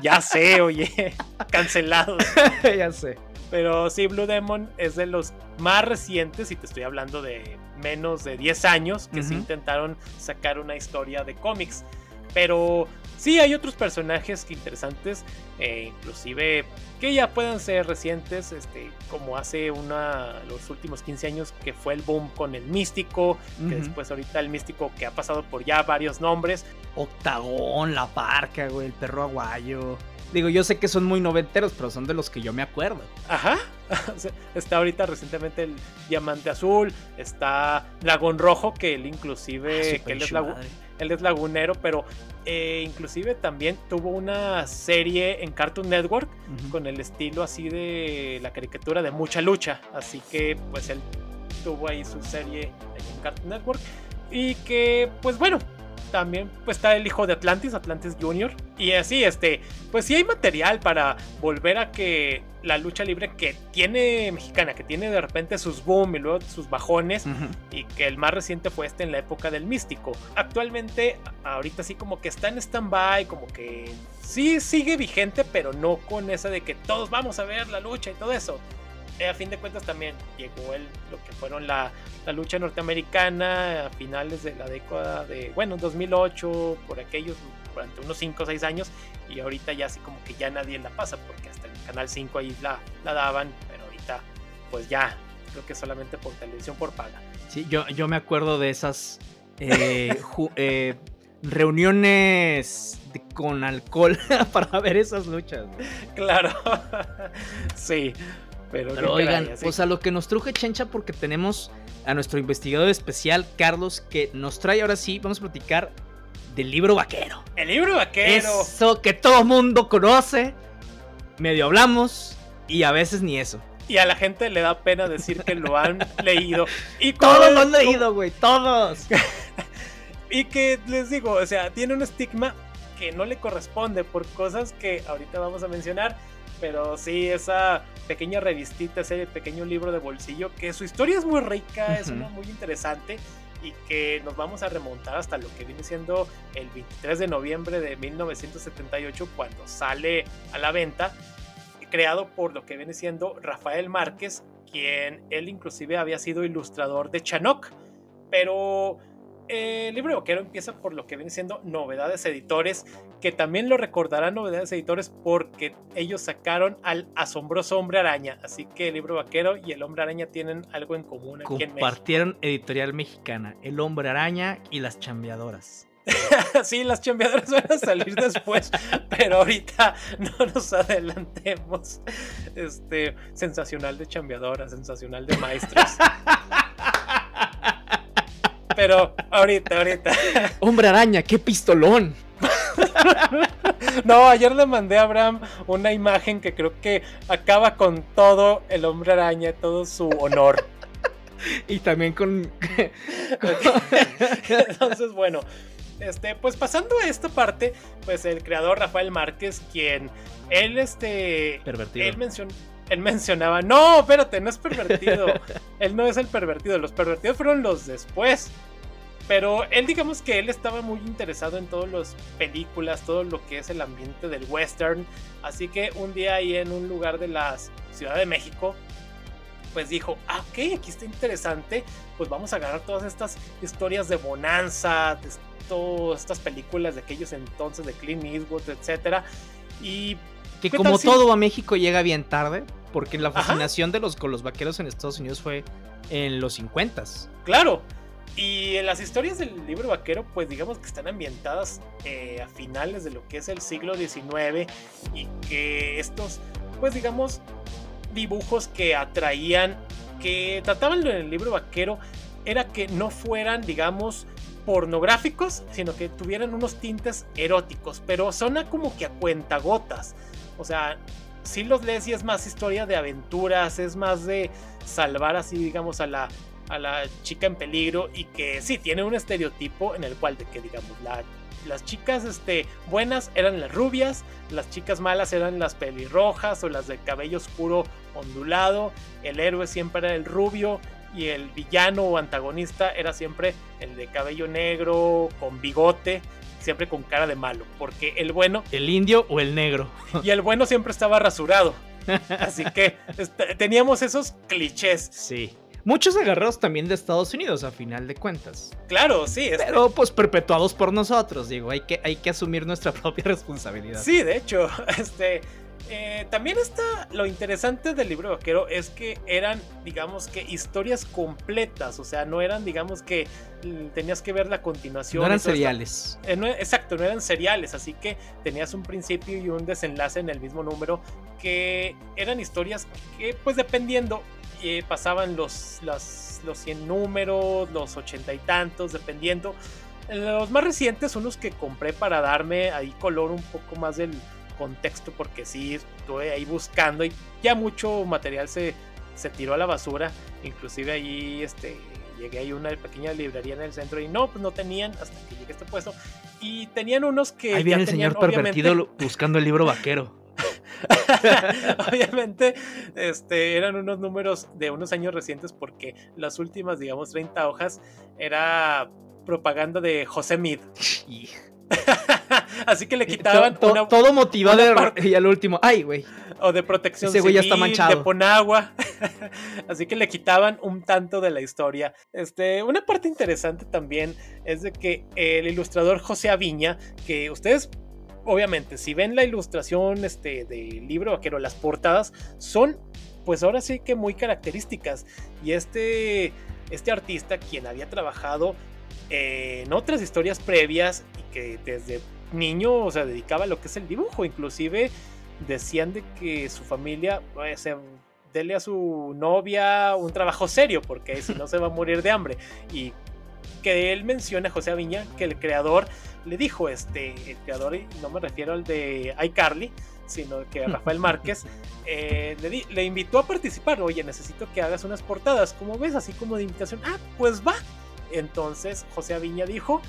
ya sé, oye, cancelado. ya sé. Pero sí, Blue Demon es de los más recientes, y te estoy hablando de menos de 10 años, que se intentaron sacar una historia de cómics. Pero sí hay otros personajes interesantes, eh, inclusive que ya pueden ser recientes, este, como hace una, los últimos 15 años que fue el boom con el místico, que después ahorita el místico que ha pasado por ya varios nombres. Octagón, la parca, güey, el perro aguayo. Digo, yo sé que son muy noventeros, pero son de los que yo me acuerdo. Ajá. está ahorita recientemente el Diamante Azul, está Dragón Rojo, que él inclusive, ah, que él, es él, es lagunero, pero eh, inclusive también tuvo una serie en Cartoon Network con el estilo así de la caricatura de mucha lucha. Así que pues él tuvo ahí su serie en Cartoon Network. Y que, pues bueno, también pues, está el hijo de Atlantis, Atlantis Jr. Y así, este, pues sí hay material para volver a que la lucha libre que tiene mexicana, que tiene de repente sus boom y luego sus bajones, y que el más reciente fue este en la época del místico. Actualmente, ahorita sí como que está en stand-by, como que sí sigue vigente, pero no con esa de que todos vamos a ver la lucha y todo eso. Eh, a fin de cuentas también llegó el, lo que fueron la, la, lucha norteamericana a finales de la década de, bueno, 2008, por aquellos, durante unos 5 o 6 años, y ahorita ya así como que ya nadie la pasa, porque hasta Canal 5 ahí la, la daban, pero ahorita pues ya, creo que solamente por televisión por paga. Sí, yo, yo me acuerdo de esas eh, eh, reuniones con alcohol para ver esas luchas. Claro, sí. Pero, oigan, pues a lo que nos truje Chencha, porque tenemos a nuestro investigador especial, Carlos, que nos trae ahora sí, vamos a platicar del libro vaquero. El libro vaquero. Eso que todo mundo conoce, medio hablamos y a veces ni eso. Y a la gente le da pena decir que lo han leído. Y todos lo han leído, güey, todos. y que les digo, o sea, tiene un estigma que no le corresponde por cosas que ahorita vamos a mencionar pero sí, esa pequeña revistita, ese pequeño libro de bolsillo, que su historia es muy rica, es una muy interesante y que nos vamos a remontar hasta lo que viene siendo el 23 de noviembre de 1978 cuando sale a la venta, creado por lo que viene siendo Rafael Márquez, quien él inclusive había sido ilustrador de Chanok, pero el libro vaquero empieza por lo que viene siendo novedades editores, que también lo recordarán novedades editores porque ellos sacaron al asombroso hombre araña. Así que el libro vaquero y el hombre araña tienen algo en común. Aquí Compartieron editorial mexicana, el hombre araña y las chambeadoras. sí, las chambeadoras van a salir después, pero ahorita no nos adelantemos. Este, sensacional de chambeadoras, sensacional de maestros. Pero ahorita, ahorita. Hombre araña, qué pistolón. no, ayer le mandé a Abraham una imagen que creo que acaba con todo el hombre araña, todo su honor. y también con. Entonces, bueno. Este, pues pasando a esta parte, pues el creador Rafael Márquez, quien él, este. Pervertido. Él mencionó él mencionaba, no, espérate, no es pervertido. él no es el pervertido, los pervertidos fueron los después. Pero él digamos que él estaba muy interesado en todas las películas, todo lo que es el ambiente del western. Así que un día ahí en un lugar de la Ciudad de México, pues dijo, ah, ok, aquí está interesante, pues vamos a agarrar todas estas historias de bonanza, todas estas películas de aquellos entonces de Clint Eastwood, etc. Y que como todo a México llega bien tarde, porque la fascinación de los con los vaqueros en Estados Unidos fue en los 50 Claro. Y en las historias del libro vaquero, pues digamos que están ambientadas eh, a finales de lo que es el siglo XIX y que estos, pues digamos, dibujos que atraían, que trataban en el libro vaquero, era que no fueran, digamos, pornográficos, sino que tuvieran unos tintes eróticos, pero son como que a cuentagotas. O sea, si los lees y es más historia de aventuras, es más de salvar así, digamos, a la, a la chica en peligro y que sí, tiene un estereotipo en el cual de que, digamos, la las chicas este, buenas eran las rubias, las chicas malas eran las pelirrojas o las de cabello oscuro ondulado, el héroe siempre era el rubio y el villano o antagonista era siempre el de cabello negro, con bigote, siempre con cara de malo, porque el bueno... El indio o el negro. Y el bueno siempre estaba rasurado. Así que este, teníamos esos clichés. Sí. Muchos agarrados también de Estados Unidos, a final de cuentas. Claro, sí. Este Pero pues perpetuados por nosotros, digo, hay que, hay que asumir nuestra propia responsabilidad. Sí, de hecho, este, eh, también está lo interesante del libro vaquero es que eran, digamos que, historias completas, o sea, no eran, digamos que tenías que ver la continuación. No eran seriales. Eh, exacto, no eran seriales, así que tenías un principio y un desenlace en el mismo número, que eran historias que, pues dependiendo, eh, pasaban los, los, los 100 números, los ochenta y tantos, dependiendo. Los más recientes son los que compré para darme ahí color un poco más del contexto porque sí estuve ahí buscando y ya mucho material se, se tiró a la basura. Inclusive ahí este, llegué ahí a una pequeña librería en el centro y no, pues no tenían hasta que llegué a este puesto. Y tenían unos que... Ahí viene el señor pervertido buscando el libro vaquero. obviamente este, eran unos números de unos años recientes porque las últimas, digamos, 30 hojas era propaganda de José Mid. Así que le quitaban todo motivado y al último, ay, güey. O de protección Ese güey ya está manchado. de Ponagua. Así que le quitaban un tanto de la historia. Este, una parte interesante también es de que el ilustrador José Aviña, que ustedes obviamente, si ven la ilustración este, del libro vaquero, las portadas son, pues ahora sí que muy características. Y este, este artista, quien había trabajado en otras historias previas y que desde niño, o sea, dedicaba a lo que es el dibujo. Inclusive decían de que su familia, pues, dele a su novia un trabajo serio, porque si no se va a morir de hambre. Y que él menciona, José Aviña, que el creador le dijo, este, el creador, y no me refiero al de iCarly, sino que Rafael Márquez, eh, le, le, invitó a participar, oye, necesito que hagas unas portadas, como ves? Así como de invitación, ah, pues va. Entonces José Aviña dijo,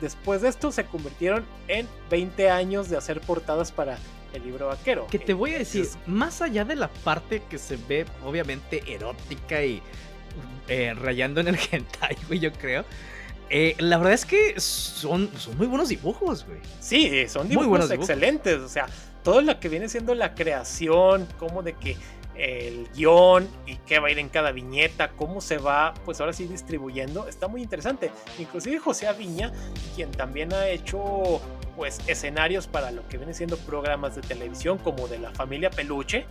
después de esto se convirtieron en 20 años de hacer portadas para el libro vaquero. Que te voy a decir, más allá de la parte que se ve obviamente erótica y eh, rayando en el hentai, güey, yo creo. Eh, la verdad es que son, son muy buenos dibujos, güey. Sí, son dibujos muy buenos excelentes. O sea, todo lo que viene siendo la creación, como de que el guion y qué va a ir en cada viñeta, cómo se va, pues ahora sí distribuyendo, está muy interesante. Inclusive José Aviña, quien también ha hecho pues escenarios para lo que viene siendo programas de televisión como de la familia Peluche,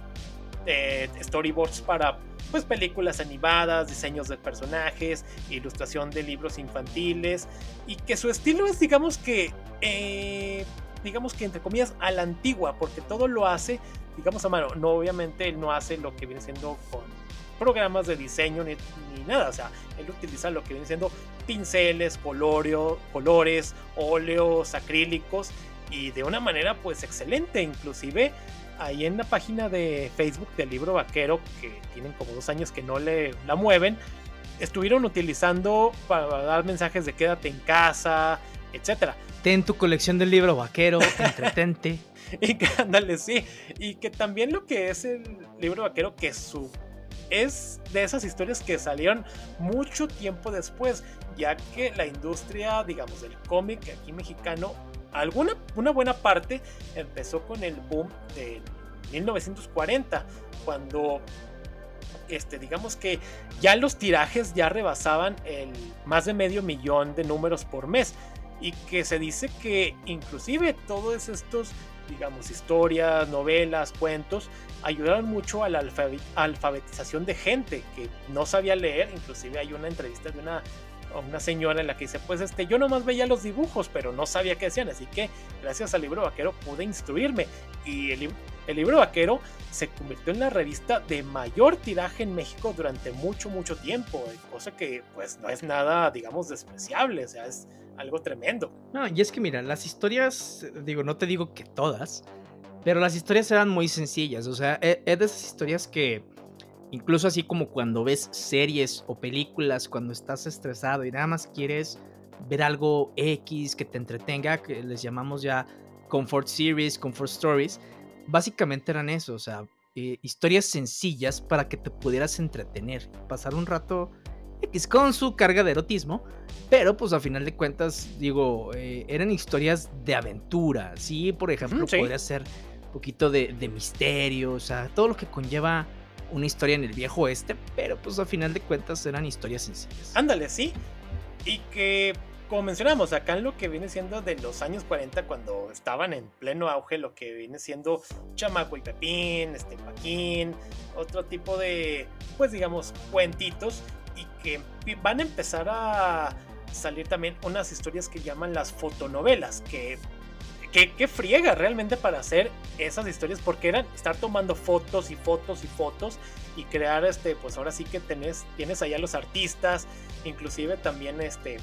eh, storyboards para pues películas animadas, diseños de personajes, ilustración de libros infantiles y que su estilo es digamos que eh, digamos que entre comillas a la antigua porque todo lo hace digamos a mano. No, obviamente él no hace lo que viene siendo con programas de diseño ni, nada. O sea, él utiliza lo que viene siendo pinceles, coloreo, colores, óleos, acrílicos y de una manera pues excelente. Inclusive ahí en la página de Facebook del libro vaquero, que tienen como dos años que no le la mueven, estuvieron utilizando para dar mensajes de quédate en casa, etcétera. Ten tu colección del libro vaquero, entretente. y que ándale, sí. Y que también lo que es el libro vaquero, que su es de esas historias que salieron mucho tiempo después, ya que la industria, digamos, del cómic aquí mexicano, alguna una buena parte empezó con el boom de 1940, cuando este, digamos que ya los tirajes ya rebasaban el más de medio millón de números por mes y que se dice que inclusive todos estos digamos, historias, novelas, cuentos, ayudaron mucho a la alfabetización de gente que no sabía leer. Inclusive hay una entrevista de una, una señora en la que dice, pues este, yo nomás veía los dibujos, pero no sabía qué decían. Así que gracias al libro vaquero pude instruirme. Y el, el libro vaquero se convirtió en la revista de mayor tiraje en México durante mucho, mucho tiempo. Cosa que pues no es nada, digamos, despreciable. O sea, es algo tremendo. No, y es que mira, las historias, digo, no te digo que todas, pero las historias eran muy sencillas. O sea, e, es de esas historias que, incluso así como cuando ves series o películas, cuando estás estresado y nada más quieres ver algo X que te entretenga, que les llamamos ya comfort series, comfort stories, básicamente eran eso, o sea, eh, historias sencillas para que te pudieras entretener, pasar un rato X con su carga de erotismo, pero pues a final de cuentas, digo, eh, eran historias de aventura, ¿sí? Por ejemplo, podría ser un poquito de, de, misterio, o sea, todo lo que conlleva una historia en el viejo oeste, pero pues a final de cuentas eran historias sencillas. Ándale, sí. Y que como mencionamos, acá en lo que viene siendo de los años 40, cuando estaban en pleno auge, lo que viene siendo Chamaco y Pepín, este Paquín, otro tipo de, pues digamos, cuentitos, y que van a empezar a salir también unas historias que llaman las fotonovelas, que que, friega realmente para hacer esas historias porque eran estar tomando fotos y fotos y fotos y crear este pues ahora sí que tenés, tienes allá los artistas inclusive también este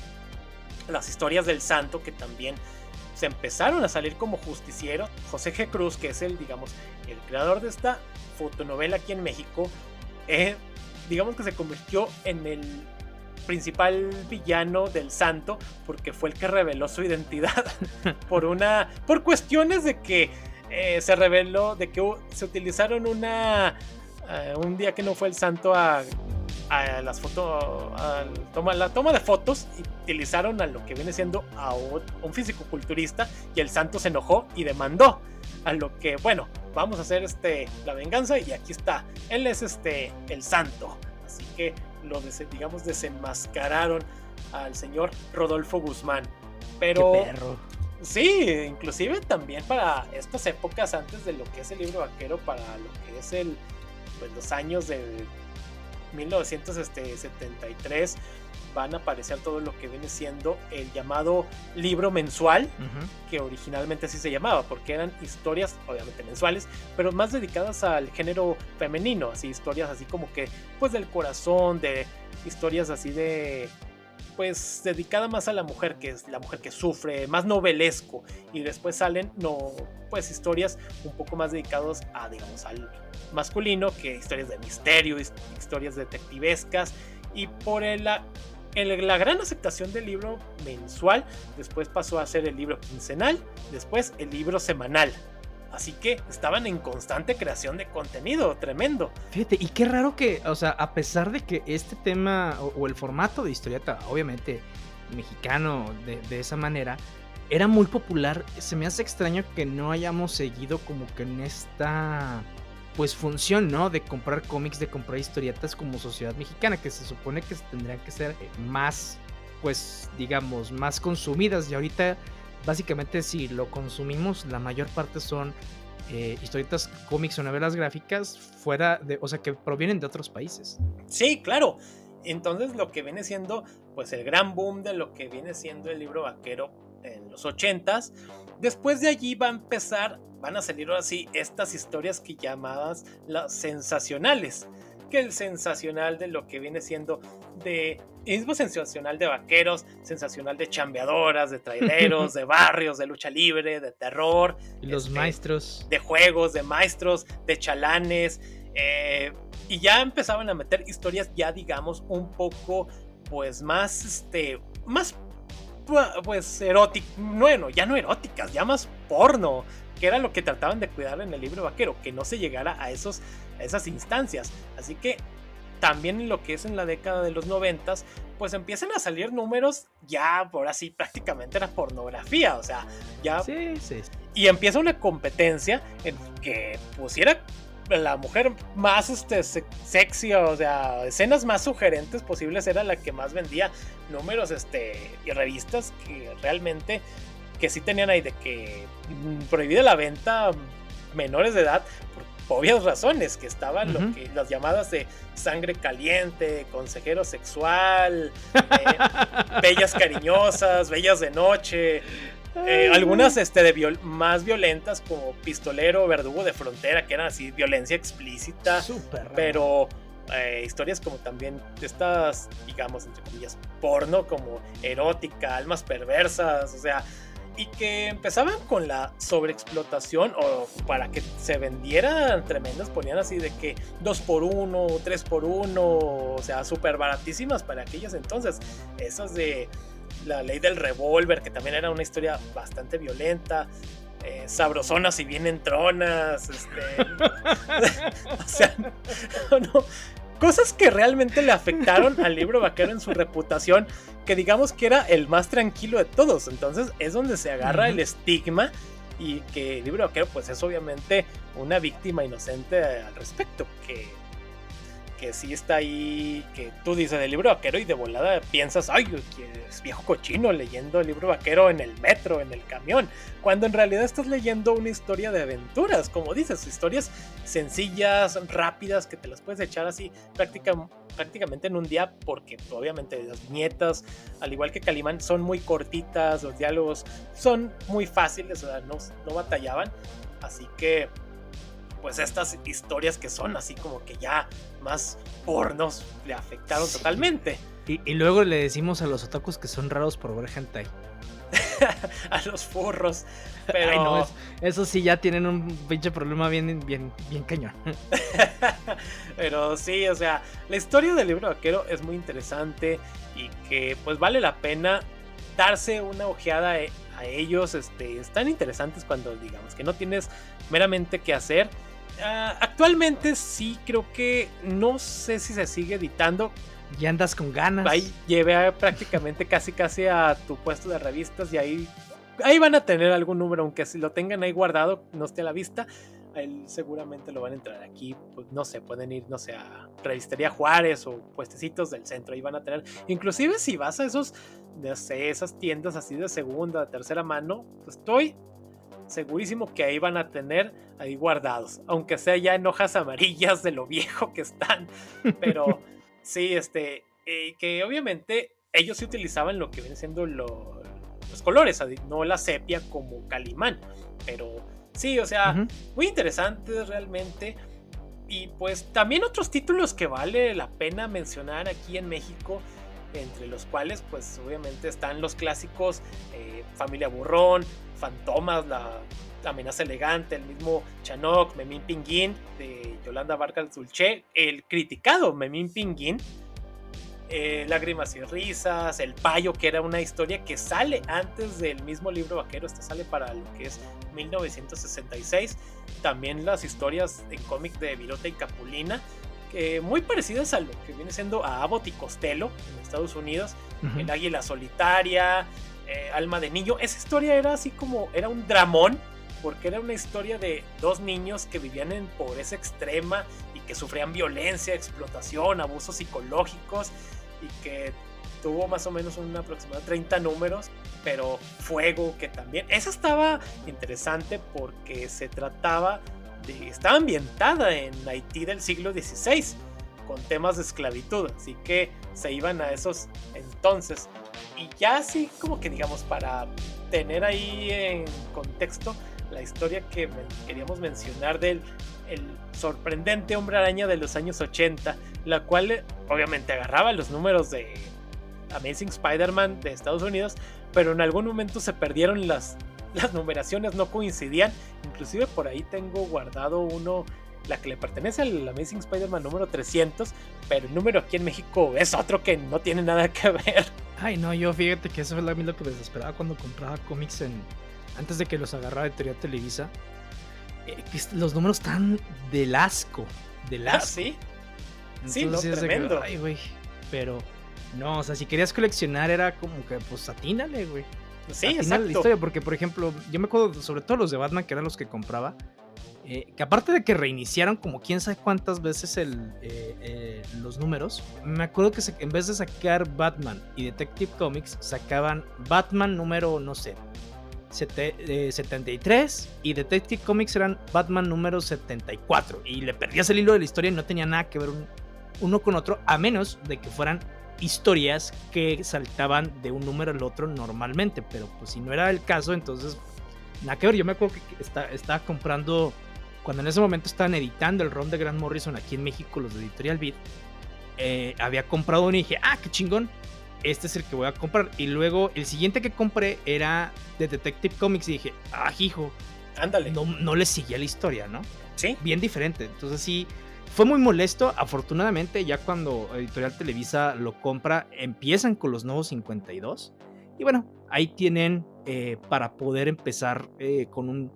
las historias del santo que también se empezaron a salir como justiciero. José G. Cruz, que es el, digamos, el creador de esta fotonovela aquí en México, eh, digamos que se convirtió en el principal villano del santo porque fue el que reveló su identidad por una por cuestiones de que eh, se reveló de que se utilizaron una eh, un día que no fue el santo a a las fotos, toma, la toma de fotos y utilizaron a lo que viene siendo a un físico-culturista y el santo se enojó y demandó. A lo que, bueno, vamos a hacer este, la venganza y aquí está. Él es este, el santo. Así que lo, digamos, desenmascararon al señor Rodolfo Guzmán. Pero... perro. Sí, inclusive también para estas épocas antes de lo que es el libro vaquero, para lo que es el, pues los años de 1973 van a aparecer todo lo que viene siendo el llamado libro mensual, que originalmente así se llamaba, porque eran historias, obviamente mensuales, pero más dedicadas al género femenino, así historias así como que, pues del corazón, de historias así de pues dedicada más a la mujer, que es la mujer que sufre, más novelesco. Y después salen, no, pues historias un poco más dedicadas a, digamos, al masculino, que historias de misterio, historias detectivescas. Y por el, la gran aceptación del libro mensual, después pasó a ser el libro quincenal, después el libro semanal. Así que estaban en constante creación de contenido, tremendo. Fíjate, y qué raro que, o sea, a pesar de que este tema o, el formato de historieta, obviamente mexicano de, de, esa manera, era muy popular, se me hace extraño que no hayamos seguido como que en esta pues función, ¿no? De comprar cómics, de comprar historietas como sociedad mexicana, que se supone que tendrían que ser más, pues, digamos, más consumidas. Y ahorita básicamente si lo consumimos, la mayor parte son eh, historietas, cómics o novelas gráficas fuera de, o sea, que provienen de otros países. Sí, claro. Entonces lo que viene siendo, pues el gran boom de lo que viene siendo el libro vaquero en los ochentas. Después de allí va a empezar, van a salir ahora sí estas historias que llamadas las sensacionales el sensacional de lo que viene siendo de mismo sensacional de vaqueros, sensacional de chambeadoras, de traileros, de barrios, de lucha libre, de terror. Los este, maestros. De juegos, de maestros, de chalanes. Eh, y ya empezaban a meter historias ya digamos un poco pues más este más pues eróticas, bueno, ya no eróticas, ya más porno, que era lo que trataban de cuidar en el libro vaquero, que no se llegara a, esos, esas instancias. Así que también en lo que es en la década de los noventas, pues empiezan a salir números ya por así prácticamente era pornografía, o sea, ya... Sí, sí. Y empieza una competencia en que pusiera la mujer más este, sexy, o sea, escenas más sugerentes posibles era la que más vendía números este, y revistas que realmente que sí tenían ahí de que mm, prohibida la venta menores de edad obvias razones, que estaban lo que, las llamadas de sangre caliente, consejero sexual, eh, bellas cariñosas, bellas de noche, eh, algunas este, de más violentas como pistolero, verdugo de frontera, que eran así violencia explícita, pero eh, historias como también estas, digamos, entre comillas, porno, como erótica, almas perversas, o sea, y que empezaban con la sobreexplotación o para que se vendieran tremendas, ponían así de que 2 por 1 3 por 1 o sea, súper baratísimas para aquellas entonces, esas de La ley del revólver, que también era una historia bastante violenta. Eh, sabrosonas y bien tronas. Este, o sea, no, cosas que realmente le afectaron al libro vaquero en su reputación, que digamos que era el más tranquilo de todos. Entonces es donde se agarra el estigma y que el libro vaquero pues es obviamente una víctima inocente al respecto, que que sí está ahí, que tú dices el libro vaquero y de volada piensas, ay, es viejo cochino leyendo el libro vaquero en el metro, en el camión, cuando en realidad estás leyendo una historia de aventuras, como dices, historias sencillas, rápidas, que te las puedes echar así prácticamente en un día, porque obviamente las nietas, al igual que Calimán, son muy cortitas, los diálogos son muy fáciles, o sea, no, no batallaban, así que pues estas historias que son así como que ya más pornos le afectaron totalmente. Y, luego le decimos a los otakus que son raros por ver hentai. a los furros. Pero no, eso sí ya tienen un pinche problema bien, bien, bien cañón. pero sí, o sea, la historia del libro vaquero es muy interesante y que pues vale la pena darse una ojeada a ellos. Este, están interesantes cuando digamos que no tienes meramente que hacer Ah, actualmente sí creo que no sé si se sigue editando. Ya andas con ganas. Ahí llevé prácticamente casi casi a tu puesto de revistas y ahí, ahí van a tener algún número, aunque si lo tengan ahí guardado, no esté a la vista. Ahí seguramente lo van a entrar aquí, pues no sé, pueden ir, no sé, a Revistería Juárez o puestecitos del centro, ahí van a tener, inclusive si vas a esos, no sé, esas tiendas así de segunda, tercera mano, pues estoy segurísimo que ahí van a tener ahí guardados, aunque sea ya en hojas amarillas de lo viejo que están, pero sí, este, eh, que obviamente ellos sí utilizaban lo que viene siendo los colores, no la sepia como Calimán, pero sí, o sea, muy interesante realmente. Y pues también otros títulos que vale la pena mencionar aquí en México, entre los cuales pues obviamente están los clásicos eh, Familia Burrón, Fantomas, la, amenaza elegante, el mismo Chanok, Memín Pinguín de Yolanda Vargas Dulce, el criticado Memín Pinguín, eh, Lágrimas y Risas, El Payo, que era una historia que sale antes del mismo libro vaquero, esta sale para lo que es 1966. También las historias en cómic de Virota y Capulina, muy parecidas a lo que viene siendo a Abbott y Costello en Estados Unidos, El Águila Solitaria, eh, Alma de Niño. Esa historia era así como, era un dramón, porque era una historia de dos niños que vivían en pobreza extrema y que sufrían violencia, explotación, abusos psicológicos y que tuvo más o menos un aproximado de 30 números, pero Fuego que también. Esa estaba interesante porque se trataba estaba ambientada en Haití del siglo XVI con temas de esclavitud, así que se iban a esos entonces. Y ya así como que digamos, para tener ahí en contexto la historia que queríamos mencionar del el sorprendente hombre araña de los años 80, la cual obviamente agarraba los números de Amazing Spider-Man de Estados Unidos, pero en algún momento se perdieron las, las numeraciones, no coincidían. Inclusive por ahí tengo guardado uno la que le pertenece al Amazing Spider-Man número 300, pero el número aquí en México es otro que no tiene nada que ver. Ay, no, yo fíjate que eso es lo que desesperaba cuando compraba cómics en antes de que los agarrara Editorial Televisa. Eh, los números están del asco, del ah, asco. sí. sí, no, tremendo. ay, güey. Pero no, o sea, si querías coleccionar era como que pues atínale, güey. Sí, atínale la historia, porque por ejemplo, yo me acuerdo sobre todo los de Batman que eran los que compraba eh, que aparte de que reiniciaron como quién sabe cuántas veces el, eh, eh, los números, me acuerdo que en vez de sacar Batman y Detective Comics, sacaban Batman número, no sé, 73 y Detective Comics eran Batman número 74 y le perdías el hilo de la historia y no tenía nada que ver uno con otro a menos de que fueran historias que saltaban de un número al otro normalmente pero pues si no era el caso entonces nada que ver yo me acuerdo que estaba comprando cuando en ese momento estaban editando el ron de Grant Morrison aquí en México, los de Editorial Beat, eh, había comprado uno y dije, ah, qué chingón, este es el que voy a comprar. Y luego el siguiente que compré era de Detective Comics y dije, ah, hijo, ándale. No, no le seguía la historia, ¿no? Sí. Bien diferente. Entonces sí, fue muy molesto. Afortunadamente, ya cuando Editorial Televisa lo compra, empiezan con los nuevos 52 Y bueno, ahí tienen eh, para poder empezar eh, con un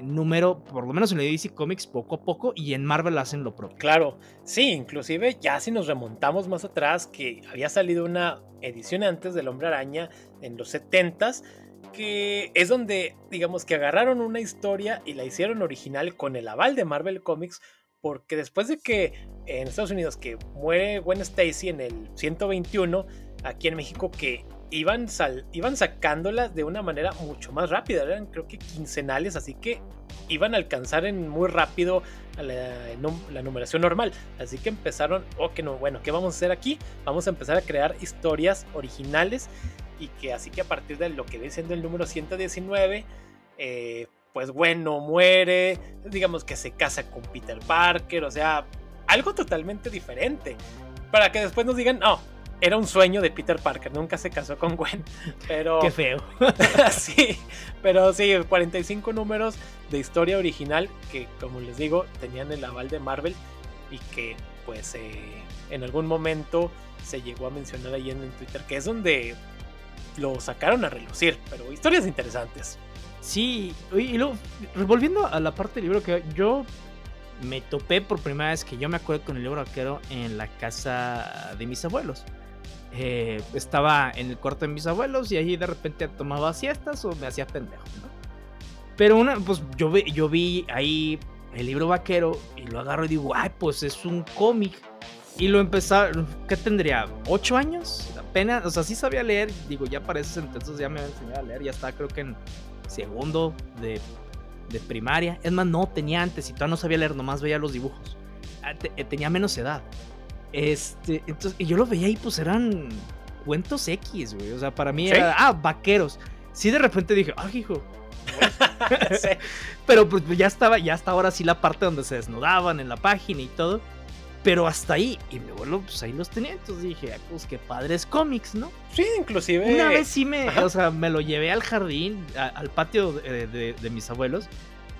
número, por lo menos en el DC Comics, poco a poco, y en Marvel hacen lo propio. Claro, sí, inclusive ya si nos remontamos más atrás, que había salido una edición antes del Hombre Araña en los 70s, que es donde, digamos, que agarraron una historia y la hicieron original con el aval de Marvel Comics, porque después de que en Estados Unidos que muere Gwen Stacy en el 121, aquí en México que iban, sal, iban sacándolas de una manera mucho más rápida, eran creo que quincenales, así que iban a alcanzar en muy rápido la, numeración normal. Así que empezaron, oh, que no, bueno, ¿qué vamos a hacer aquí? Vamos a empezar a crear historias originales y que así que a partir de lo que viene siendo el número 119, eh, pues bueno, muere, digamos que se casa con Peter Parker, o sea, algo totalmente diferente. Para que después nos digan, no, era un sueño de Peter Parker, nunca se casó con Gwen, pero... Qué feo. sí, pero sí, 45 números de historia original que, como les digo, tenían el aval de Marvel y que pues eh, en algún momento se llegó a mencionar ahí en, Twitter, que es donde lo sacaron a relucir, pero historias interesantes. Sí, y luego, volviendo a la parte del libro que yo me topé por primera vez que yo me acuerdo con el libro vaquero en la casa de mis abuelos. Eh, estaba en el cuarto de mis abuelos y ahí de repente tomaba siestas o me hacía pendejo, Pero una, pues yo, yo vi ahí el libro vaquero y lo agarro y digo, ay, pues es un cómic. Y lo empecé, ¿qué tendría? ¿Ocho años? Apenas, o sea, sí sabía leer. Digo, ya para entonces ya me había enseñado a leer. Ya estaba, creo que en segundo de, de primaria. Es más, no, tenía antes y todavía no sabía leer, nomás veía los dibujos. Ah, eh, tenía menos edad. Este, entonces, y yo lo veía y pues eran cuentos X, güey. O sea, para mí era, ah, vaqueros. Sí, de repente dije, ah, hijo. Pero pues ya estaba, ya hasta ahora sí la parte donde se desnudaban en la página y todo. Pero hasta ahí, y mi abuelo, pues ahí los tenía. Entonces dije, ah, pues qué padres cómics, ¿no? Sí, inclusive. Una vez sí me, o sea, me lo llevé al jardín, al patio de, de, mis abuelos.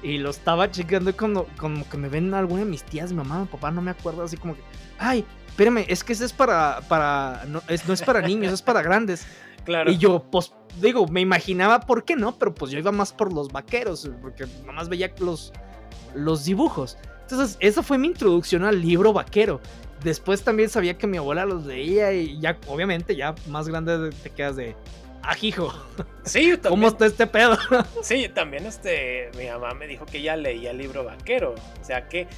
Y lo estaba checando como, como que me ven alguna de mis tías, mi mamá, mi papá, no me acuerdo, así como que, ay, espérame, es que ese es para, para, no es, no es para niños, es para grandes. Claro. Y yo, pues, digo, me imaginaba por qué no, pero pues yo iba más por los vaqueros, porque nomás veía los, los dibujos. Entonces, esa fue mi introducción al libro vaquero. Después también sabía que mi abuela los leía y ya, obviamente, ya más grande te quedas de, ajijo. Sí, yo también. ¿Cómo está este pedo? Sí, también este, mi mamá me dijo que ella leía el libro vaquero. O sea que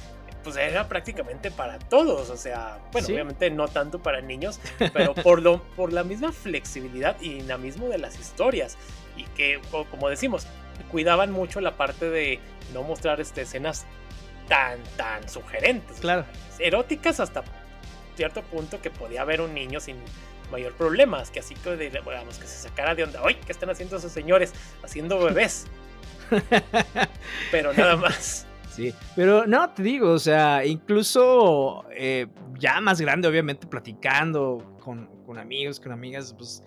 pues era prácticamente para todos, o sea, bueno, obviamente no tanto para niños, pero por, lo, por la misma flexibilidad y dinamismo de las historias, y que, como decimos, cuidaban mucho la parte de no mostrar este, escenas tan, tan sugerentes, claro. eróticas hasta cierto punto que podía haber un niño sin mayor problema, que así que, digamos, que se sacara de onda, ¡ay! ¿Qué están haciendo esos señores? Haciendo bebés. pero nada más. Sí, pero no, te digo, o sea, incluso eh, ya más grande, obviamente, platicando con, amigos, con amigas, pues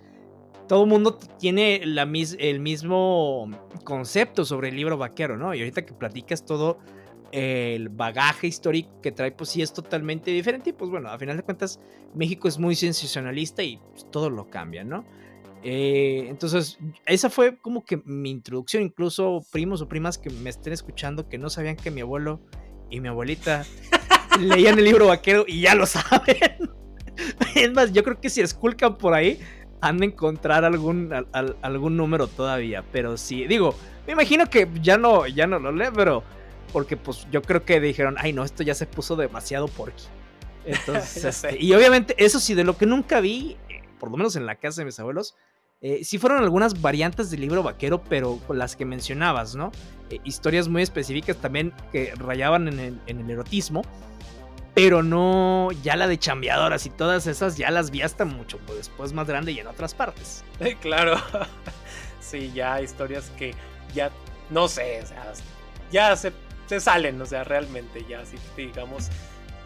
todo el mundo tiene la el mismo concepto sobre el libro vaquero, ¿no? Y ahorita que platicas todo el bagaje histórico que trae, pues sí es totalmente diferente. Y pues bueno, a final de cuentas, México es muy sensacionalista y pues, todo lo cambia, ¿no? Eh, entonces, esa fue como que mi introducción. Incluso primos o primas que me estén escuchando que no sabían que mi abuelo y mi abuelita leían el libro vaquero y ya lo saben. es más, yo creo que si esculcan por ahí, han de encontrar algún, algún número todavía. Pero sí, digo, me imagino que ya no, ya no lo lee, pero porque pues yo creo que dijeron, ay no, esto ya se puso demasiado porky. Entonces, este, y obviamente, eso sí, de lo que nunca vi, eh, por lo menos en la casa de mis abuelos, eh, sí fueron algunas variantes del libro vaquero, pero las que mencionabas, ¿no? Eh, historias muy específicas también que rayaban en el, erotismo, pero no ya la de chambeadoras y todas esas ya las vi hasta mucho pues, después más grande y en otras partes. claro, sí, ya historias que ya, no sé, o sea, ya se, se salen, o sea, realmente ya, así digamos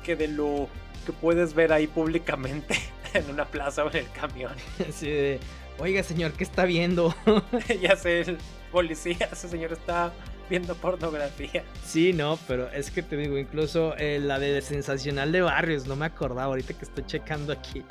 que de lo que puedes ver ahí públicamente en una plaza o en el camión. Sí, Oiga, señor, ¿qué está viendo? ya sé, el policía, ese señor está viendo pornografía. Sí, no, pero es que te digo, incluso eh, la de Sensacional de Barrios, no me acordaba ahorita que estoy checando aquí.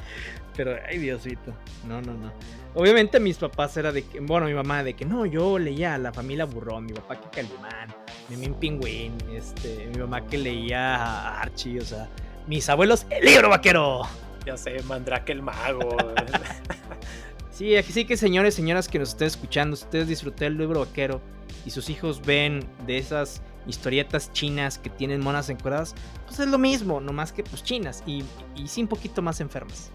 Pero, ay, Diosito. No, no, no. Obviamente mis papás era de que, bueno, mi mamá de que no, yo leía a la familia Burrón, mi papá que Calimán, mi Pingüín, este, mi mamá que leía a Archie, o sea, mis abuelos, el libro vaquero. Ya sé, Mandrake el mago. sí, aquí sí que señores, señoras que nos estén escuchando, ustedes disfruten el libro vaquero y sus hijos ven de esas historietas chinas que tienen monas encuadradas, pues es lo mismo, nomás que pues chinas y, y sí un poquito más enfermas.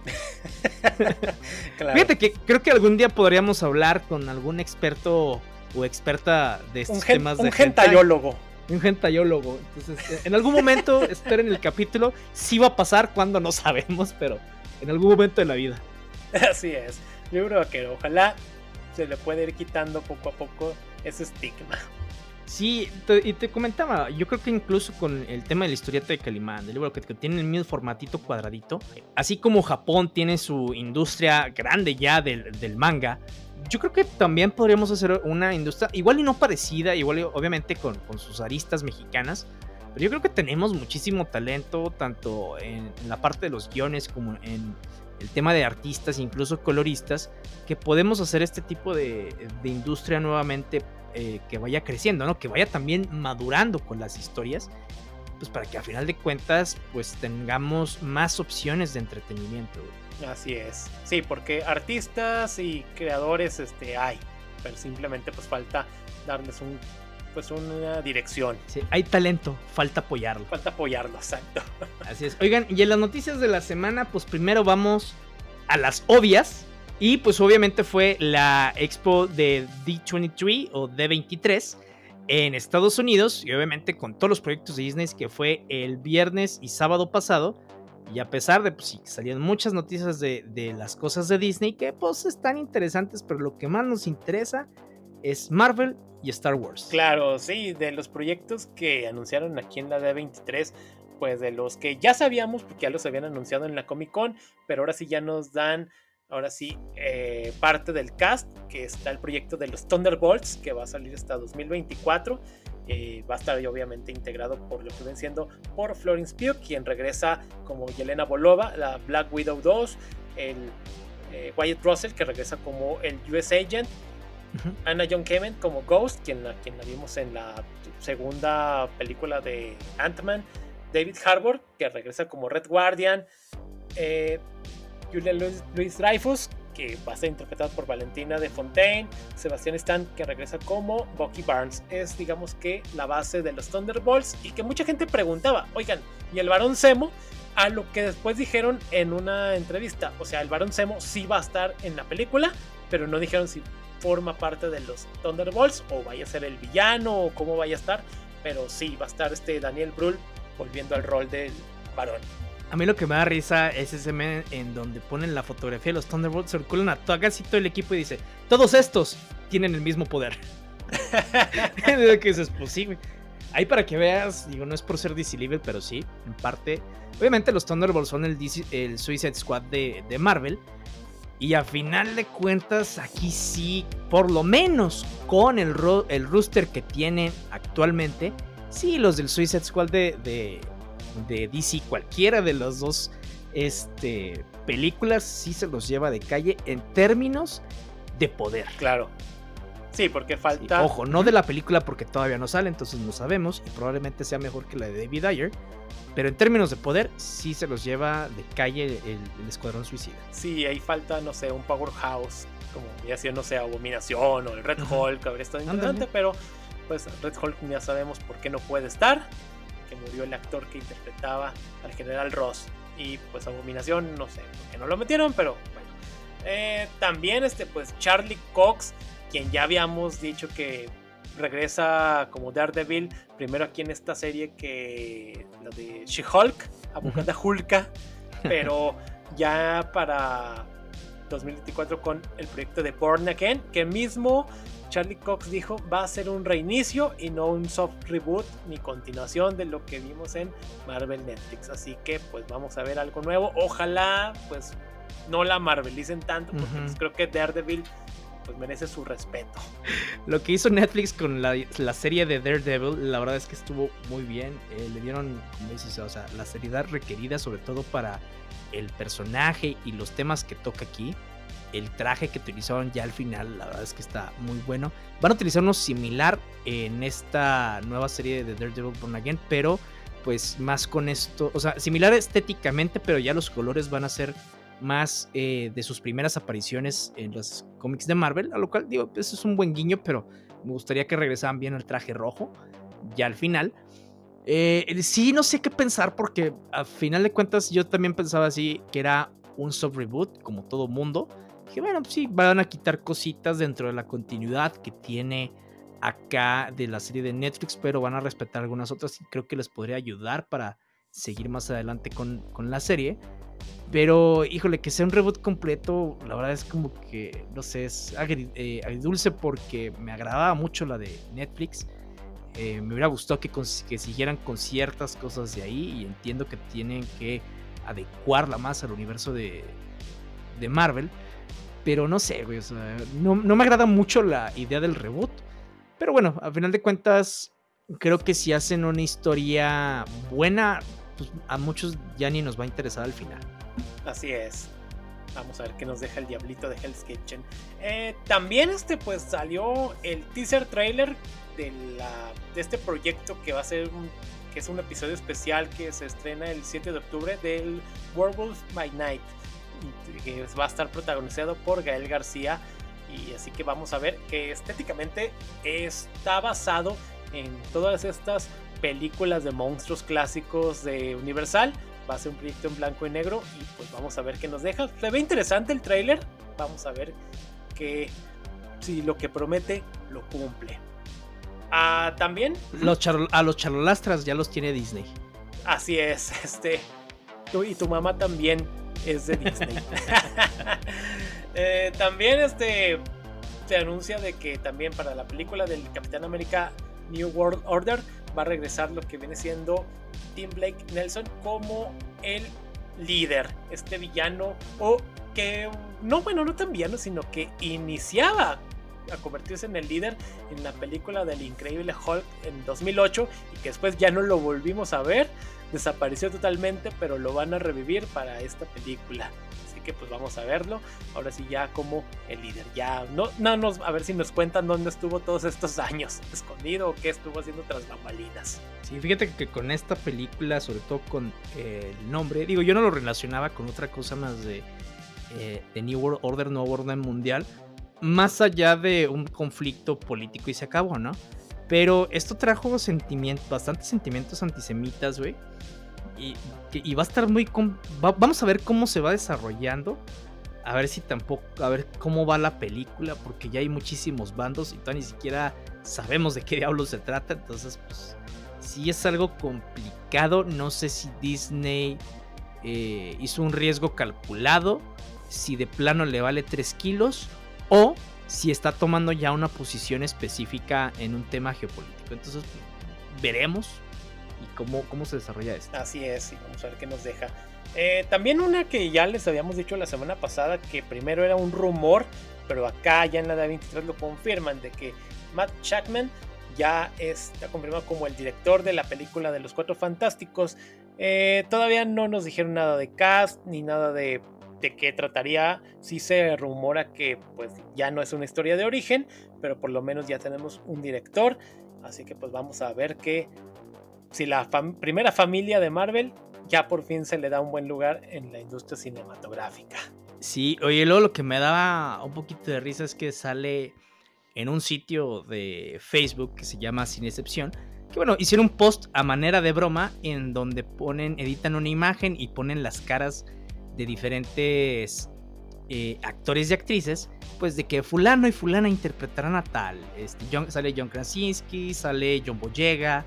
Fíjate que creo que algún día podríamos hablar con algún experto o experta de estos temas de un gentayólogo. Un gentayólogo. Entonces, en algún momento, esperen el capítulo. Sí va a pasar cuando no sabemos, pero en algún momento de la vida. Así es. Yo creo que ojalá se le pueda ir quitando poco a poco ese estigma. Sí, y te comentaba, yo creo que incluso con el tema de la historieta de Calimán, del libro que, tiene el mismo formatito cuadradito, así como Japón tiene su industria grande ya del, manga, yo creo que también podríamos hacer una industria igual y no parecida, igual obviamente con, sus aristas mexicanas, pero yo creo que tenemos muchísimo talento, tanto en, la parte de los guiones como en el tema de artistas, incluso coloristas, que podemos hacer este tipo de, de industria nuevamente eh, que vaya creciendo, ¿no? Que vaya también madurando con las historias, pues para que a final de cuentas pues tengamos más opciones de entretenimiento. Así es. Sí, porque artistas y creadores este hay, pero simplemente pues falta darles un pues una dirección. Sí, hay talento, falta apoyarlo. Falta apoyarlo, exacto. Así es. Oigan, y en las noticias de la semana, pues primero vamos a las obvias, y pues obviamente fue la expo de D23 o D23 en Estados Unidos y obviamente con todos los proyectos de Disney que fue el viernes y sábado pasado. Y a pesar de, pues sí, salieron muchas noticias de, las cosas de Disney que pues están interesantes, pero lo que más nos interesa es Marvel y Star Wars. Claro, sí, de los proyectos que anunciaron aquí en la D23, pues de los que ya sabíamos, porque ya los habían anunciado en la Comic Con, pero ahora sí ya nos dan ahora sí, eh, parte del cast, que está el proyecto de los Thunderbolts, que va a salir hasta 2024. Eh, va a estar obviamente integrado por lo que ven siendo por Florence Pugh, quien regresa como Yelena Bolova, la Black Widow 2, el eh, Wyatt Russell, que regresa como el US Agent, Anna John Kamen como Ghost, quien, quien la vimos en la segunda película de Ant-Man, David Harbour, que regresa como Red Guardian, Julia Luis, Dreyfus, que va a ser interpretada por Valentina de Fontaine, Sebastián Stan, que regresa como Bucky Barnes. Es, digamos que, la base de los Thunderbolts y que mucha gente preguntaba, oigan, ¿y el varón Semo? A lo que después dijeron en una entrevista, o sea, el varón Semo sí va a estar en la película, pero no dijeron si forma parte de los Thunderbolts o vaya a ser el villano o cómo vaya a estar, pero sí va a estar este Daniel Brühl volviendo al rol del varón. A mí lo que me da risa es ese meme en donde ponen la fotografía de los Thunderbolts, circulan a todo, casi todo el equipo y dice, todos estos tienen el mismo poder. que eso es posible. Ahí para que veas, digo, no es por ser DC pero sí, en parte. Obviamente los Thunderbolts son el, Suicide Squad de, Marvel. Y a final de cuentas, aquí sí, por lo menos con el, el rooster que tienen actualmente, sí, los del Suicide Squad de DC, cualquiera de las dos este, películas, sí se los lleva de calle en términos de poder. Claro. Sí, porque falta. ojo, no de la película porque todavía no sale, entonces no sabemos y probablemente sea mejor que la de David Ayer. Pero en términos de poder, sí se los lleva de calle el, Escuadrón Suicida. Sí, ahí falta, no sé, un Powerhouse, como ya sea, no sé, Abominación o el Red Hulk, habría estado interesante, pero pues Red Hulk ya sabemos por qué no puede estar murió el actor que interpretaba al general Ross. Y pues Abominación, no sé por qué no lo metieron, pero bueno. Eh, también este, pues Charlie Cox, quien ya habíamos dicho que regresa como Daredevil, primero aquí en esta serie que la de She-Hulk, Abogada Hulka, pero ya para 2024 con el proyecto de Born Again, que mismo Charlie Cox dijo va a ser un reinicio y no un soft reboot ni continuación de lo que vimos en Marvel Netflix. Así que pues vamos a ver algo nuevo. Ojalá pues no la Marvelicen tanto porque pues, creo que Daredevil pues merece su respeto. Lo que hizo Netflix con la, serie de Daredevil, la verdad es que estuvo muy bien. Eh, le dieron, como dices, o sea, la seriedad requerida, sobre todo para el personaje y los temas que toca aquí. El traje que utilizaron ya al final, la verdad es que está muy bueno. Van a utilizar uno similar en esta nueva serie de Daredevil Born Again, pero pues más con esto, o sea, similar estéticamente, pero ya los colores van a ser más eh, de sus primeras apariciones en los cómics de Marvel, a lo cual digo, eso pues, es un buen guiño, pero me gustaría que regresaran bien al traje rojo, ya al final. Eh, sí, no sé qué pensar porque a final de cuentas yo también pensaba así que era un soft reboot, como todo mundo. Que bueno, sí, van a quitar cositas dentro de la continuidad que tiene acá de la serie de Netflix, pero van a respetar algunas otras y creo que les podría ayudar para seguir más adelante con, con la serie. Pero, híjole, que sea un reboot completo, la verdad es como que, no sé, es eh, agridulce porque me agradaba mucho la de Netflix. Eh, me hubiera gustado que, que siguieran con ciertas cosas de ahí y entiendo que tienen que adecuarla más al universo de, de Marvel. Pero no sé, güey, no, no, me agrada mucho la idea del reboot. Pero bueno, al final de cuentas, creo que si hacen una historia buena, pues a muchos ya ni nos va a interesar al final. Así es. Vamos a ver qué nos deja el diablito de Hell's Kitchen. Eh, también este pues salió el teaser trailer de, la, de este proyecto que va a ser un, que es un episodio especial que se estrena el 7 de octubre del Werewolf by Night. Que va a estar protagonizado por Gael García. Y así que vamos a ver que estéticamente está basado en todas estas películas de monstruos clásicos de Universal va a ser un proyecto en blanco y negro y pues vamos a ver qué nos deja. Se ve interesante el tráiler, vamos a ver que si lo que promete lo cumple. Ah, también a los charolastras ya los tiene Disney. Así es, este tú y tu mamá también es de Disney. Eh, también este se anuncia de que también para la película del Capitán América New World Order va a regresar lo que viene siendo Tim Blake Nelson como el líder, este villano, o que no, bueno, no tan villano, sino que iniciaba a convertirse en el líder en la película del increíble Hulk en 2008 y que después ya no lo volvimos a ver, desapareció totalmente, pero lo van a revivir para esta película que pues vamos a verlo. Ahora sí ya como el líder. Ya no, no nos, a ver si nos cuentan dónde estuvo todos estos años escondido o qué estuvo haciendo tras bambalinas. Sí, fíjate que con esta película, sobre todo con el nombre, digo, yo no lo relacionaba con otra cosa más de, eh, New World Order, Nuevo Orden Mundial, más allá de un conflicto político y se acabó, ¿no? Pero esto trajo sentimientos, bastantes sentimientos antisemitas, güey y, va a estar muy... vamos a ver cómo se va desarrollando. A ver si tampoco... A ver cómo va la película. Porque ya hay muchísimos bandos y todavía ni siquiera sabemos de qué diablos se trata. Entonces, pues... Si es algo complicado. No sé si Disney eh, hizo un riesgo calculado. Si de plano le vale 3 kilos. O si está tomando ya una posición específica en un tema geopolítico. Entonces, veremos cómo, cómo se desarrolla esto. Así es, y vamos a ver qué nos deja. Eh, también una que ya les habíamos dicho la semana pasada, que primero era un rumor, pero acá ya en la D23 lo confirman, de que Matt Shackman ya está confirmado como el director de la película de los Cuatro Fantásticos. Eh, todavía no nos dijeron nada de cast ni nada de, de qué trataría. Sí se rumora que pues ya no es una historia de origen, pero por lo menos ya tenemos un director. Así que pues vamos a ver qué, si la primera familia de Marvel ya por fin se le da un buen lugar en la industria cinematográfica. Sí, oye, luego lo que me daba un poquito de risa es que sale en un sitio de Facebook que se llama Sin Excepción. Que bueno, hicieron un post a manera de broma en donde ponen, editan una imagen y ponen las caras de diferentes eh, actores y actrices, pues de que fulano y fulana interpretarán a tal. Este, sale John Krasinski, sale John Boyega,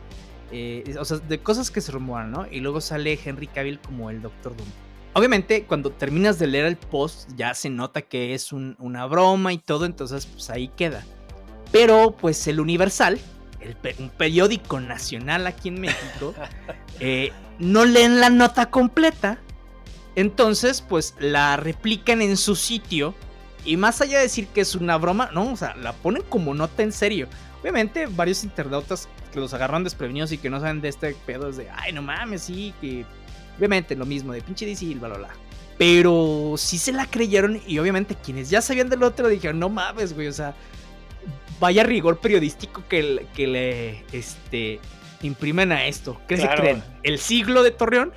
eh, o sea, de cosas que se rumoran, ¿no? Y luego sale Henry Cavill como el Doctor Doom. Obviamente, cuando terminas de leer el post, ya se nota que es una broma y todo, entonces pues ahí queda. Pero, pues el Universal, un periódico nacional aquí en México, eh, no leen la nota completa. Entonces, pues la replican en su sitio Y más allá de decir que es una broma, no, o sea, la ponen como nota en serio. Obviamente, varios internautas que los agarran desprevenidos y que no saben de este pedo es de, ay, no mames, sí, que. Obviamente, lo mismo, de pinche DC y bla, bla, bla. Pero sí se la creyeron y obviamente quienes ya sabían del otro dijeron, no mames, güey, o sea, vaya rigor periodístico que, que le este, imprimen a esto. ¿Qué se creen? ¿El siglo de Torreón?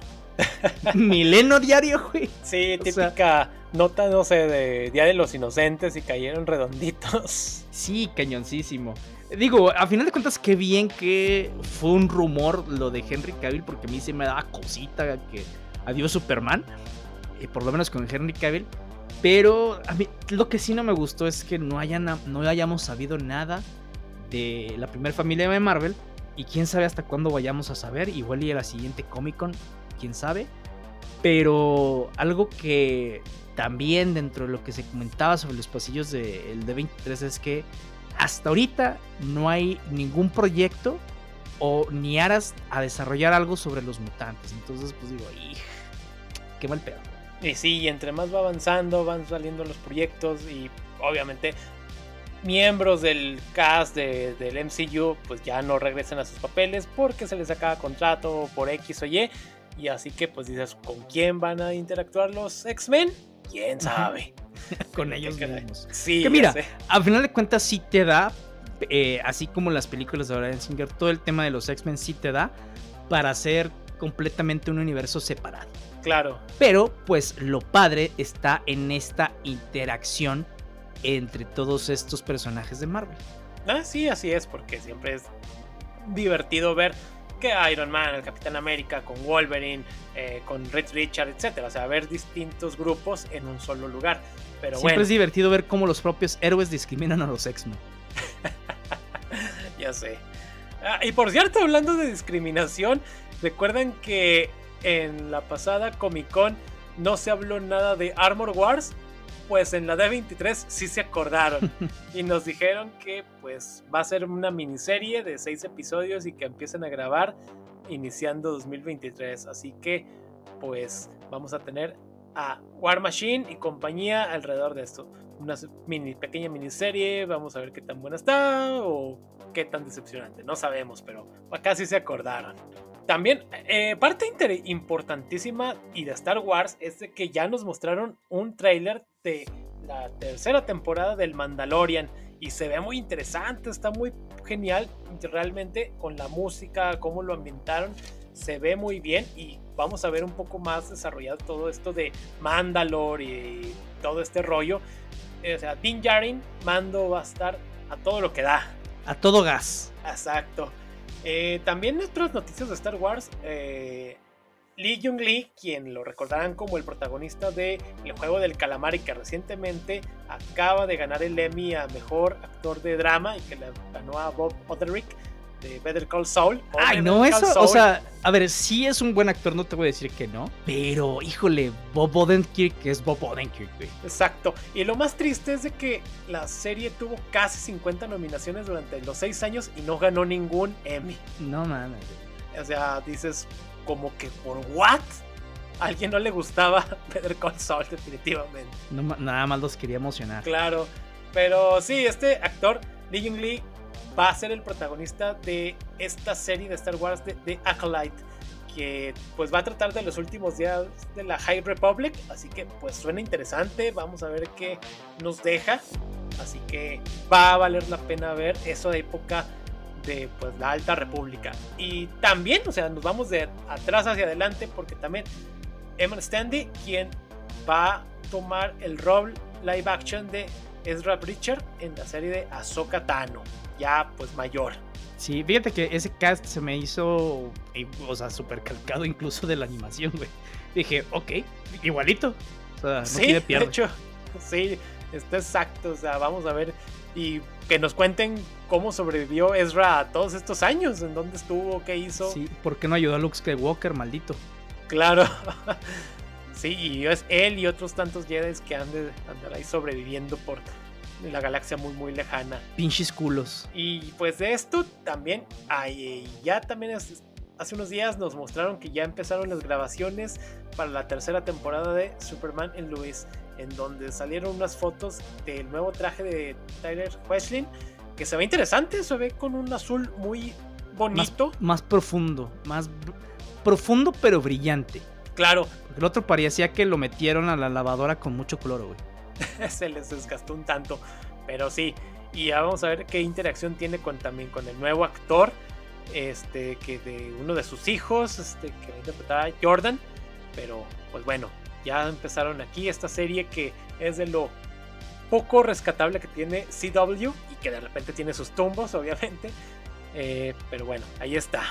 Mileno diario, güey. Sí, típica nota, no sé, de Día de los Inocentes y cayeron redonditos. Sí, cañoncísimo. Digo, a final de cuentas, qué bien que fue un rumor lo de Henry Cavill, porque a mí se me da cosita que adiós Superman. Eh, por lo menos con Henry Cavill. Pero a mí lo que sí no me gustó es que no, hayan, no hayamos sabido nada de la primera familia de Marvel. Y quién sabe hasta cuándo vayamos a saber. Igual y a la siguiente Comic Con, quién sabe. Pero algo que también dentro de lo que se comentaba sobre los pasillos del de D23 es que hasta ahorita no hay ningún proyecto o ni aras a desarrollar algo sobre los mutantes. Entonces, pues digo, qué mal pedo. Y sí, entre más va avanzando, van saliendo los proyectos y obviamente miembros del cast del MCU pues ya no regresan a sus papeles porque se les acaba contrato por X o Y. Y así que pues dices, ¿con quién van a interactuar los X-Men? ¿Quién sabe? Con ellos mismos. Sí. Que mira, al final de cuentas sí te da, eh, así como las películas de Brian Singer, todo el tema de los X-Men sí te da para hacer completamente un universo separado. Claro. Pero pues lo padre está en esta interacción entre todos estos personajes de Marvel. Ah, sí, así es, porque siempre es divertido ver que Iron Man, el Capitán América, con Wolverine, eh, con Red Richard, etcétera. O sea, ver distintos grupos en un solo lugar. Pero Siempre es divertido ver cómo los propios héroes discriminan a los X-Men. ya sé. Ah, y por cierto, hablando de discriminación, recuerdan que en la pasada Comic Con no se habló nada de Armor Wars, pues en la D23 sí se acordaron y nos dijeron que pues va a ser una miniserie de seis episodios y que empiecen a grabar iniciando 2023. Así que pues vamos a tener a War Machine y compañía alrededor de esto. Una mini, pequeña miniserie, vamos a ver qué tan buena está o qué tan decepcionante. No sabemos, pero acá sí se acordaron. También, eh, parte importantísima y de Star Wars es de que ya nos mostraron un tráiler de la tercera temporada del Mandalorian y se ve muy interesante, está muy genial realmente con la música, cómo lo ambientaron, se ve muy bien y vamos a ver un poco más desarrollado todo esto de Mandalore y todo este rollo. O sea, Din Djarin, Mando va a estar a todo lo que da. A todo gas. Exacto. Eh, también otras noticias de Star Wars. Eh, Lee Jung Lee, quien lo recordarán como el protagonista de El juego del calamar y que recientemente acaba de ganar el Emmy a mejor actor de drama y que le ganó a Bob Oderick de Better Call Saul. Ay, no, eso, o sea, a ver, sí es un buen actor, no te voy a decir que no, pero híjole, Bob Odenkirk es Bob Odenkirk, güey. Exacto, y lo más triste es de que la serie tuvo casi 50 nominaciones durante los 6 años y no ganó ningún Emmy. No mames. O sea, dices como que por what? A alguien no le gustaba Better Call Saul definitivamente. nada más los quería emocionar. Claro, pero sí, este actor Lee Jung Lee va a ser el protagonista de esta serie de Star Wars de, Acolyte que pues va a tratar de los últimos días de la High Republic, así que pues suena interesante, vamos a ver qué nos deja, así que va a valer la pena ver eso de época de pues la Alta República. Y también, o sea, nos vamos de atrás hacia adelante porque también Emma Standy, quien va a tomar el rol live action de Ezra Bridger en la serie de Ahsoka Tano ya pues mayor. Sí, fíjate que ese cast se me hizo, eh, o sea, súper calcado incluso de la animación, güey. Dije, ok, igualito. O sea, no sí, de hecho, sí, está exacto. O sea, vamos a ver y que nos cuenten cómo sobrevivió Ezra a todos estos años, en dónde estuvo, qué hizo. Sí, ¿por qué no ayudó a Luke Skywalker, maldito? Claro. sí, y es él y otros tantos Jedi que han de andar ahí sobreviviendo por la galaxia muy muy lejana. Pinches culos. Y pues de esto también, hay, ya también hace unos días nos mostraron que ya empezaron las grabaciones para la tercera temporada de Superman en Luis en donde salieron unas fotos del nuevo traje de Tyler Wesley, que se ve interesante, se ve con un azul muy bonito. Más, profundo, más profundo pero brillante. Claro. el otro parecía que lo metieron a la lavadora con mucho cloro, güey. se les desgastó un tanto, pero sí. Y ya vamos a ver qué interacción tiene con también con el nuevo actor, este, que de uno de sus hijos, este, que interpretaba Jordan. Pero, pues bueno, ya empezaron aquí esta serie que es de lo poco rescatable que tiene CW y que de repente tiene sus tumbos, obviamente. Eh, pero bueno, ahí está.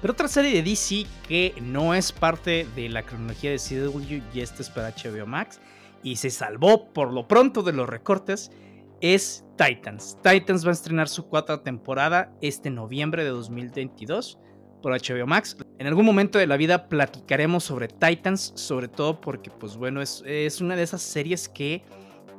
Pero otra serie de DC que no es parte de la cronología de CW y esta es para HBO Max y se salvó por lo pronto de los recortes es Titans. Titans va a estrenar su cuarta temporada este noviembre de 2022 por HBO Max. En algún momento de la vida platicaremos sobre Titans, sobre todo porque, pues bueno, es, es una de esas series que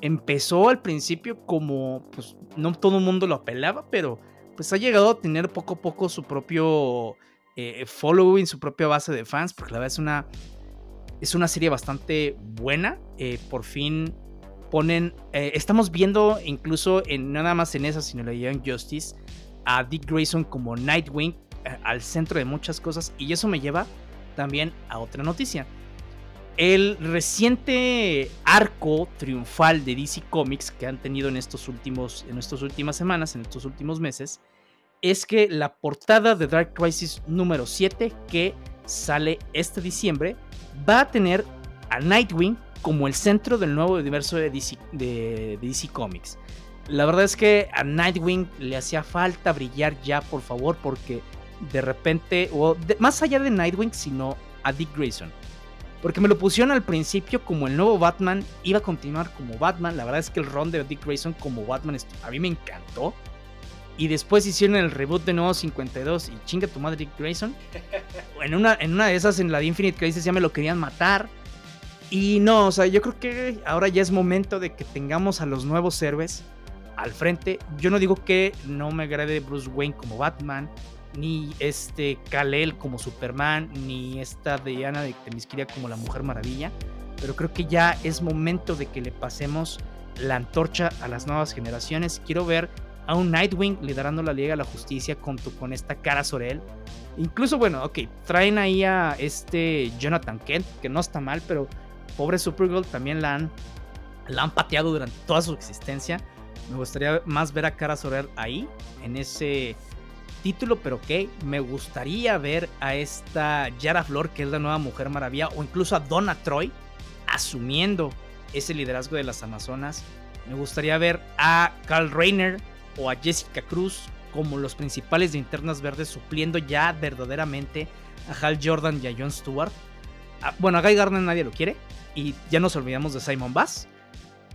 empezó al principio como, pues no todo el mundo lo apelaba, pero pues ha llegado a tener poco a poco su propio eh, following, su propia base de fans, porque la verdad es una, es una serie bastante buena. Eh, por fin ponen, eh, estamos viendo incluso en nada más en esa, sino en la Young Justice, a Dick Grayson como Nightwing, al centro de muchas cosas y eso me lleva también a otra noticia. El reciente arco triunfal de DC Comics que han tenido en, estos últimos, en estas últimas semanas, en estos últimos meses, es que la portada de Dark Crisis número 7, que sale este diciembre, va a tener a Nightwing como el centro del nuevo universo de DC, de DC Comics. La verdad es que a Nightwing le hacía falta brillar ya, por favor, porque de repente, o más allá de Nightwing, sino a Dick Grayson. Porque me lo pusieron al principio como el nuevo Batman, iba a continuar como Batman. La verdad es que el ron de Dick Grayson como Batman a mí me encantó. Y después hicieron el reboot de nuevo 52 y chinga tu madre Dick Grayson. En una, en una de esas, en la de Infinite Crisis, ya me lo querían matar. Y no, o sea, yo creo que ahora ya es momento de que tengamos a los nuevos héroes al frente. Yo no digo que no me agrade Bruce Wayne como Batman, ni este Kal-El como Superman, ni esta Diana de Temisquiria como la Mujer Maravilla, pero creo que ya es momento de que le pasemos la antorcha a las nuevas generaciones. Quiero ver a un Nightwing liderando la Liga de la Justicia con, con esta cara sobre él. Incluso, bueno, ok, traen ahí a este Jonathan Kent, que no está mal, pero pobre Supergirl también la han, la han pateado durante toda su existencia. Me gustaría más ver a Cara Sorel ahí, en ese título, pero que me gustaría ver a esta Yara Flor, que es la nueva Mujer Maravilla, o incluso a Donna Troy asumiendo ese liderazgo de las Amazonas. Me gustaría ver a Carl Reiner o a Jessica Cruz como los principales de Internas Verdes, supliendo ya verdaderamente a Hal Jordan y a Jon Stewart. Ah, bueno, a Guy Gardner nadie lo quiere, y ya nos olvidamos de Simon Bass.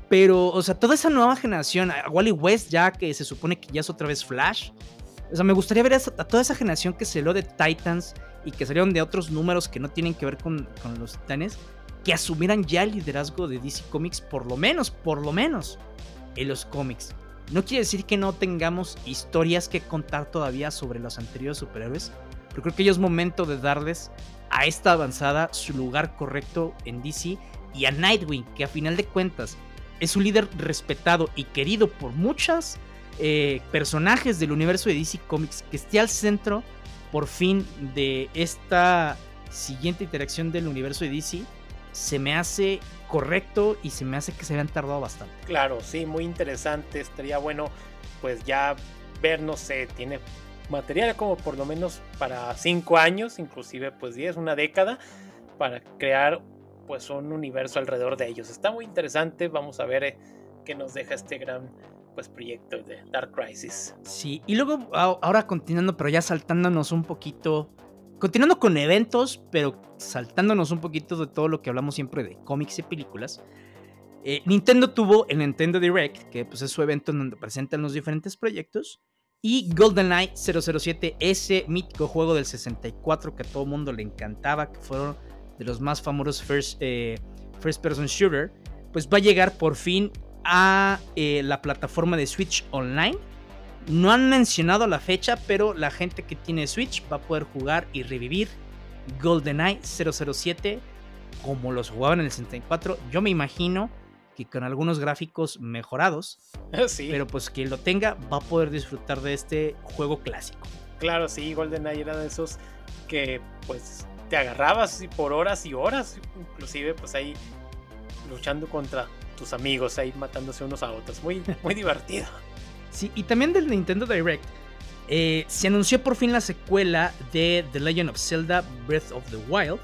Pero, o sea, toda esa nueva generación, a Wally West ya que se supone que ya es otra vez Flash, o sea, me gustaría ver a, toda esa generación que se lo de Titans y que salieron de otros números que no tienen que ver con, los titanes, que asumieran ya el liderazgo de DC Comics, por lo menos, por lo menos, en los cómics. No quiere decir que no tengamos historias que contar todavía sobre los anteriores superhéroes, pero creo que ya es momento de darles a esta avanzada su lugar correcto en DC y a Nightwing, que a final de cuentas es un líder respetado y querido por muchas eh, personajes del universo de DC Comics que esté al centro por fin de esta siguiente interacción del universo de DC se me hace correcto y se me hace que se habían tardado bastante. Claro, sí, muy interesante. Estaría bueno pues ya ver, no sé, tiene material como por lo menos para 5 años, inclusive pues 10, una década, para crear pues un universo alrededor de ellos. Está muy interesante, vamos a ver eh, qué nos deja este gran pues proyecto de Dark Crisis. Sí, y luego ahora continuando, pero ya saltándonos un poquito, continuando con eventos, pero saltándonos un poquito de todo lo que hablamos siempre de cómics y películas. Eh, Nintendo tuvo el Nintendo Direct, que pues es su evento en donde presentan los diferentes proyectos. Y GoldenEye 007, ese mítico juego del 64 que a todo mundo le encantaba, que fueron de los más famosos first, eh, first person shooter, pues va a llegar por fin a eh, la plataforma de Switch Online. No han mencionado la fecha, pero la gente que tiene Switch va a poder jugar y revivir GoldenEye 007 como los jugaban en el 64. Yo me imagino que con algunos gráficos mejorados. Sí. Pero pues quien lo tenga va a poder disfrutar de este juego clásico. Claro, sí, GoldenEye era de esos que pues te agarrabas por horas y horas, inclusive pues ahí luchando contra tus amigos, ahí matándose unos a otros. Muy, muy divertido. Sí, y también del Nintendo Direct eh, se anunció por fin la secuela de The Legend of Zelda Breath of the Wild.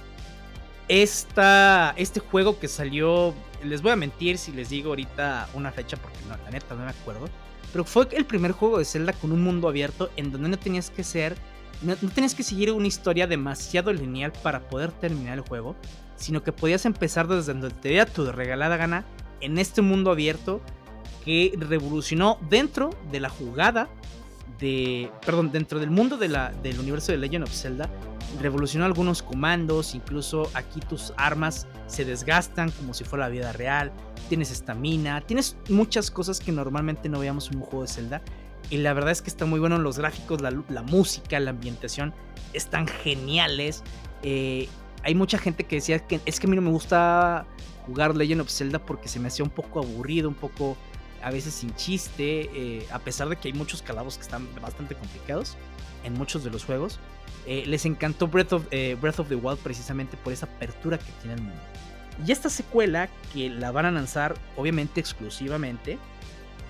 Esta, este juego que salió, les voy a mentir si les digo ahorita una fecha porque no, la neta no me acuerdo. Pero fue el primer juego de Zelda con un mundo abierto en donde no tenías que ser, no, tenías que seguir una historia demasiado lineal para poder terminar el juego, sino que podías empezar desde donde te diera tu regalada gana en este mundo abierto que revolucionó dentro de la jugada de, perdón, dentro del mundo de la, del universo de Legend of Zelda, revolucionó algunos comandos, incluso aquí tus armas se desgastan como si fuera la vida real, tienes estamina, tienes muchas cosas que normalmente no veíamos en un juego de Zelda. Y la verdad es que está muy bueno los gráficos, la, música, la ambientación están geniales. Eh, hay mucha gente que decía que es que a mí no me gusta jugar Legend of Zelda porque se me hacía un poco aburrido, un poco a veces sin chiste, eh, a pesar de que hay muchos calabos que están bastante complicados en muchos de los juegos. Eh, les encantó Breath of, eh, Breath of the Wild precisamente por esa apertura que tiene el mundo. Y esta secuela que la van a lanzar obviamente exclusivamente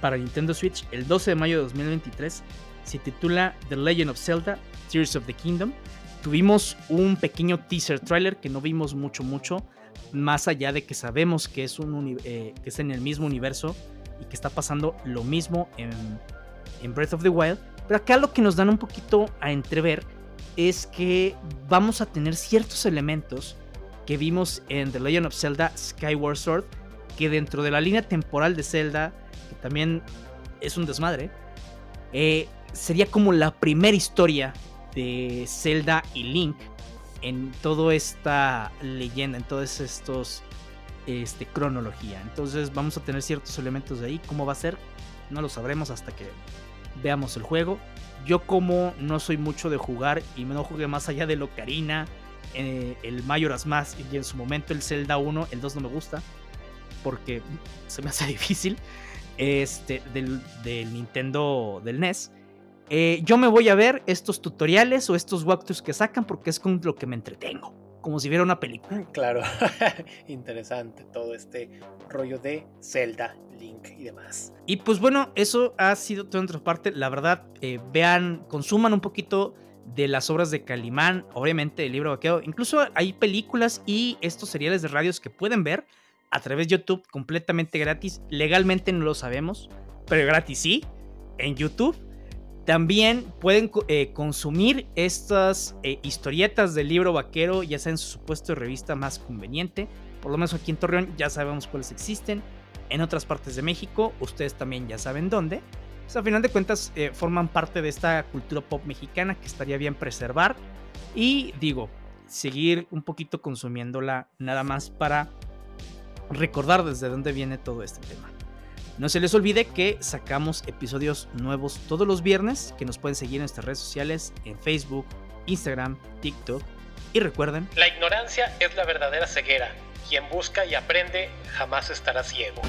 para Nintendo Switch el 12 de mayo de 2023 se titula The Legend of Zelda Tears of the Kingdom. Tuvimos un pequeño teaser trailer que no vimos mucho mucho, más allá de que sabemos que es, un, que es en el mismo universo y que está pasando lo mismo en, Breath of the Wild. Pero acá lo que nos dan un poquito a entrever es que vamos a tener ciertos elementos que vimos en The Legend of Zelda Skyward Sword, que dentro de la línea temporal de Zelda, que también es un desmadre, eh, sería como la primera historia de Zelda y Link en toda esta leyenda, en todos estos este, cronología. Entonces vamos a tener ciertos elementos de ahí. ¿Cómo va a ser? No lo sabremos hasta que veamos el juego. Yo como no soy mucho de jugar y no jugué más allá de lo Karina, eh, el Majora's Mask y en su momento el Zelda 1, el 2 no me gusta porque se me hace difícil, este, del, Nintendo, del NES. Eh, yo me voy a ver estos tutoriales o estos walkthroughs que sacan porque es con lo que me entretengo como si viera una película. Claro, interesante todo este rollo de Zelda, Link y demás. Y pues bueno, eso ha sido toda nuestra parte. La verdad, eh, vean, consuman un poquito de las obras de Calimán, obviamente el libro vaqueado. Incluso hay películas y estos seriales de radios que pueden ver a través de YouTube completamente gratis. Legalmente no lo sabemos, pero gratis sí, en YouTube. También pueden eh, consumir estas eh, historietas del libro vaquero, ya sea en su supuesto revista más conveniente. Por lo menos aquí en Torreón ya sabemos cuáles existen. En otras partes de México, ustedes también ya saben dónde. Pues a final de cuentas, eh, forman parte de esta cultura pop mexicana que estaría bien preservar. Y digo, seguir un poquito consumiéndola nada más para recordar desde dónde viene todo este tema. No se les olvide que sacamos episodios nuevos todos los viernes, que nos pueden seguir en nuestras redes sociales, en Facebook, Instagram, TikTok. Y recuerden, la ignorancia es la verdadera ceguera. Quien busca y aprende jamás estará ciego.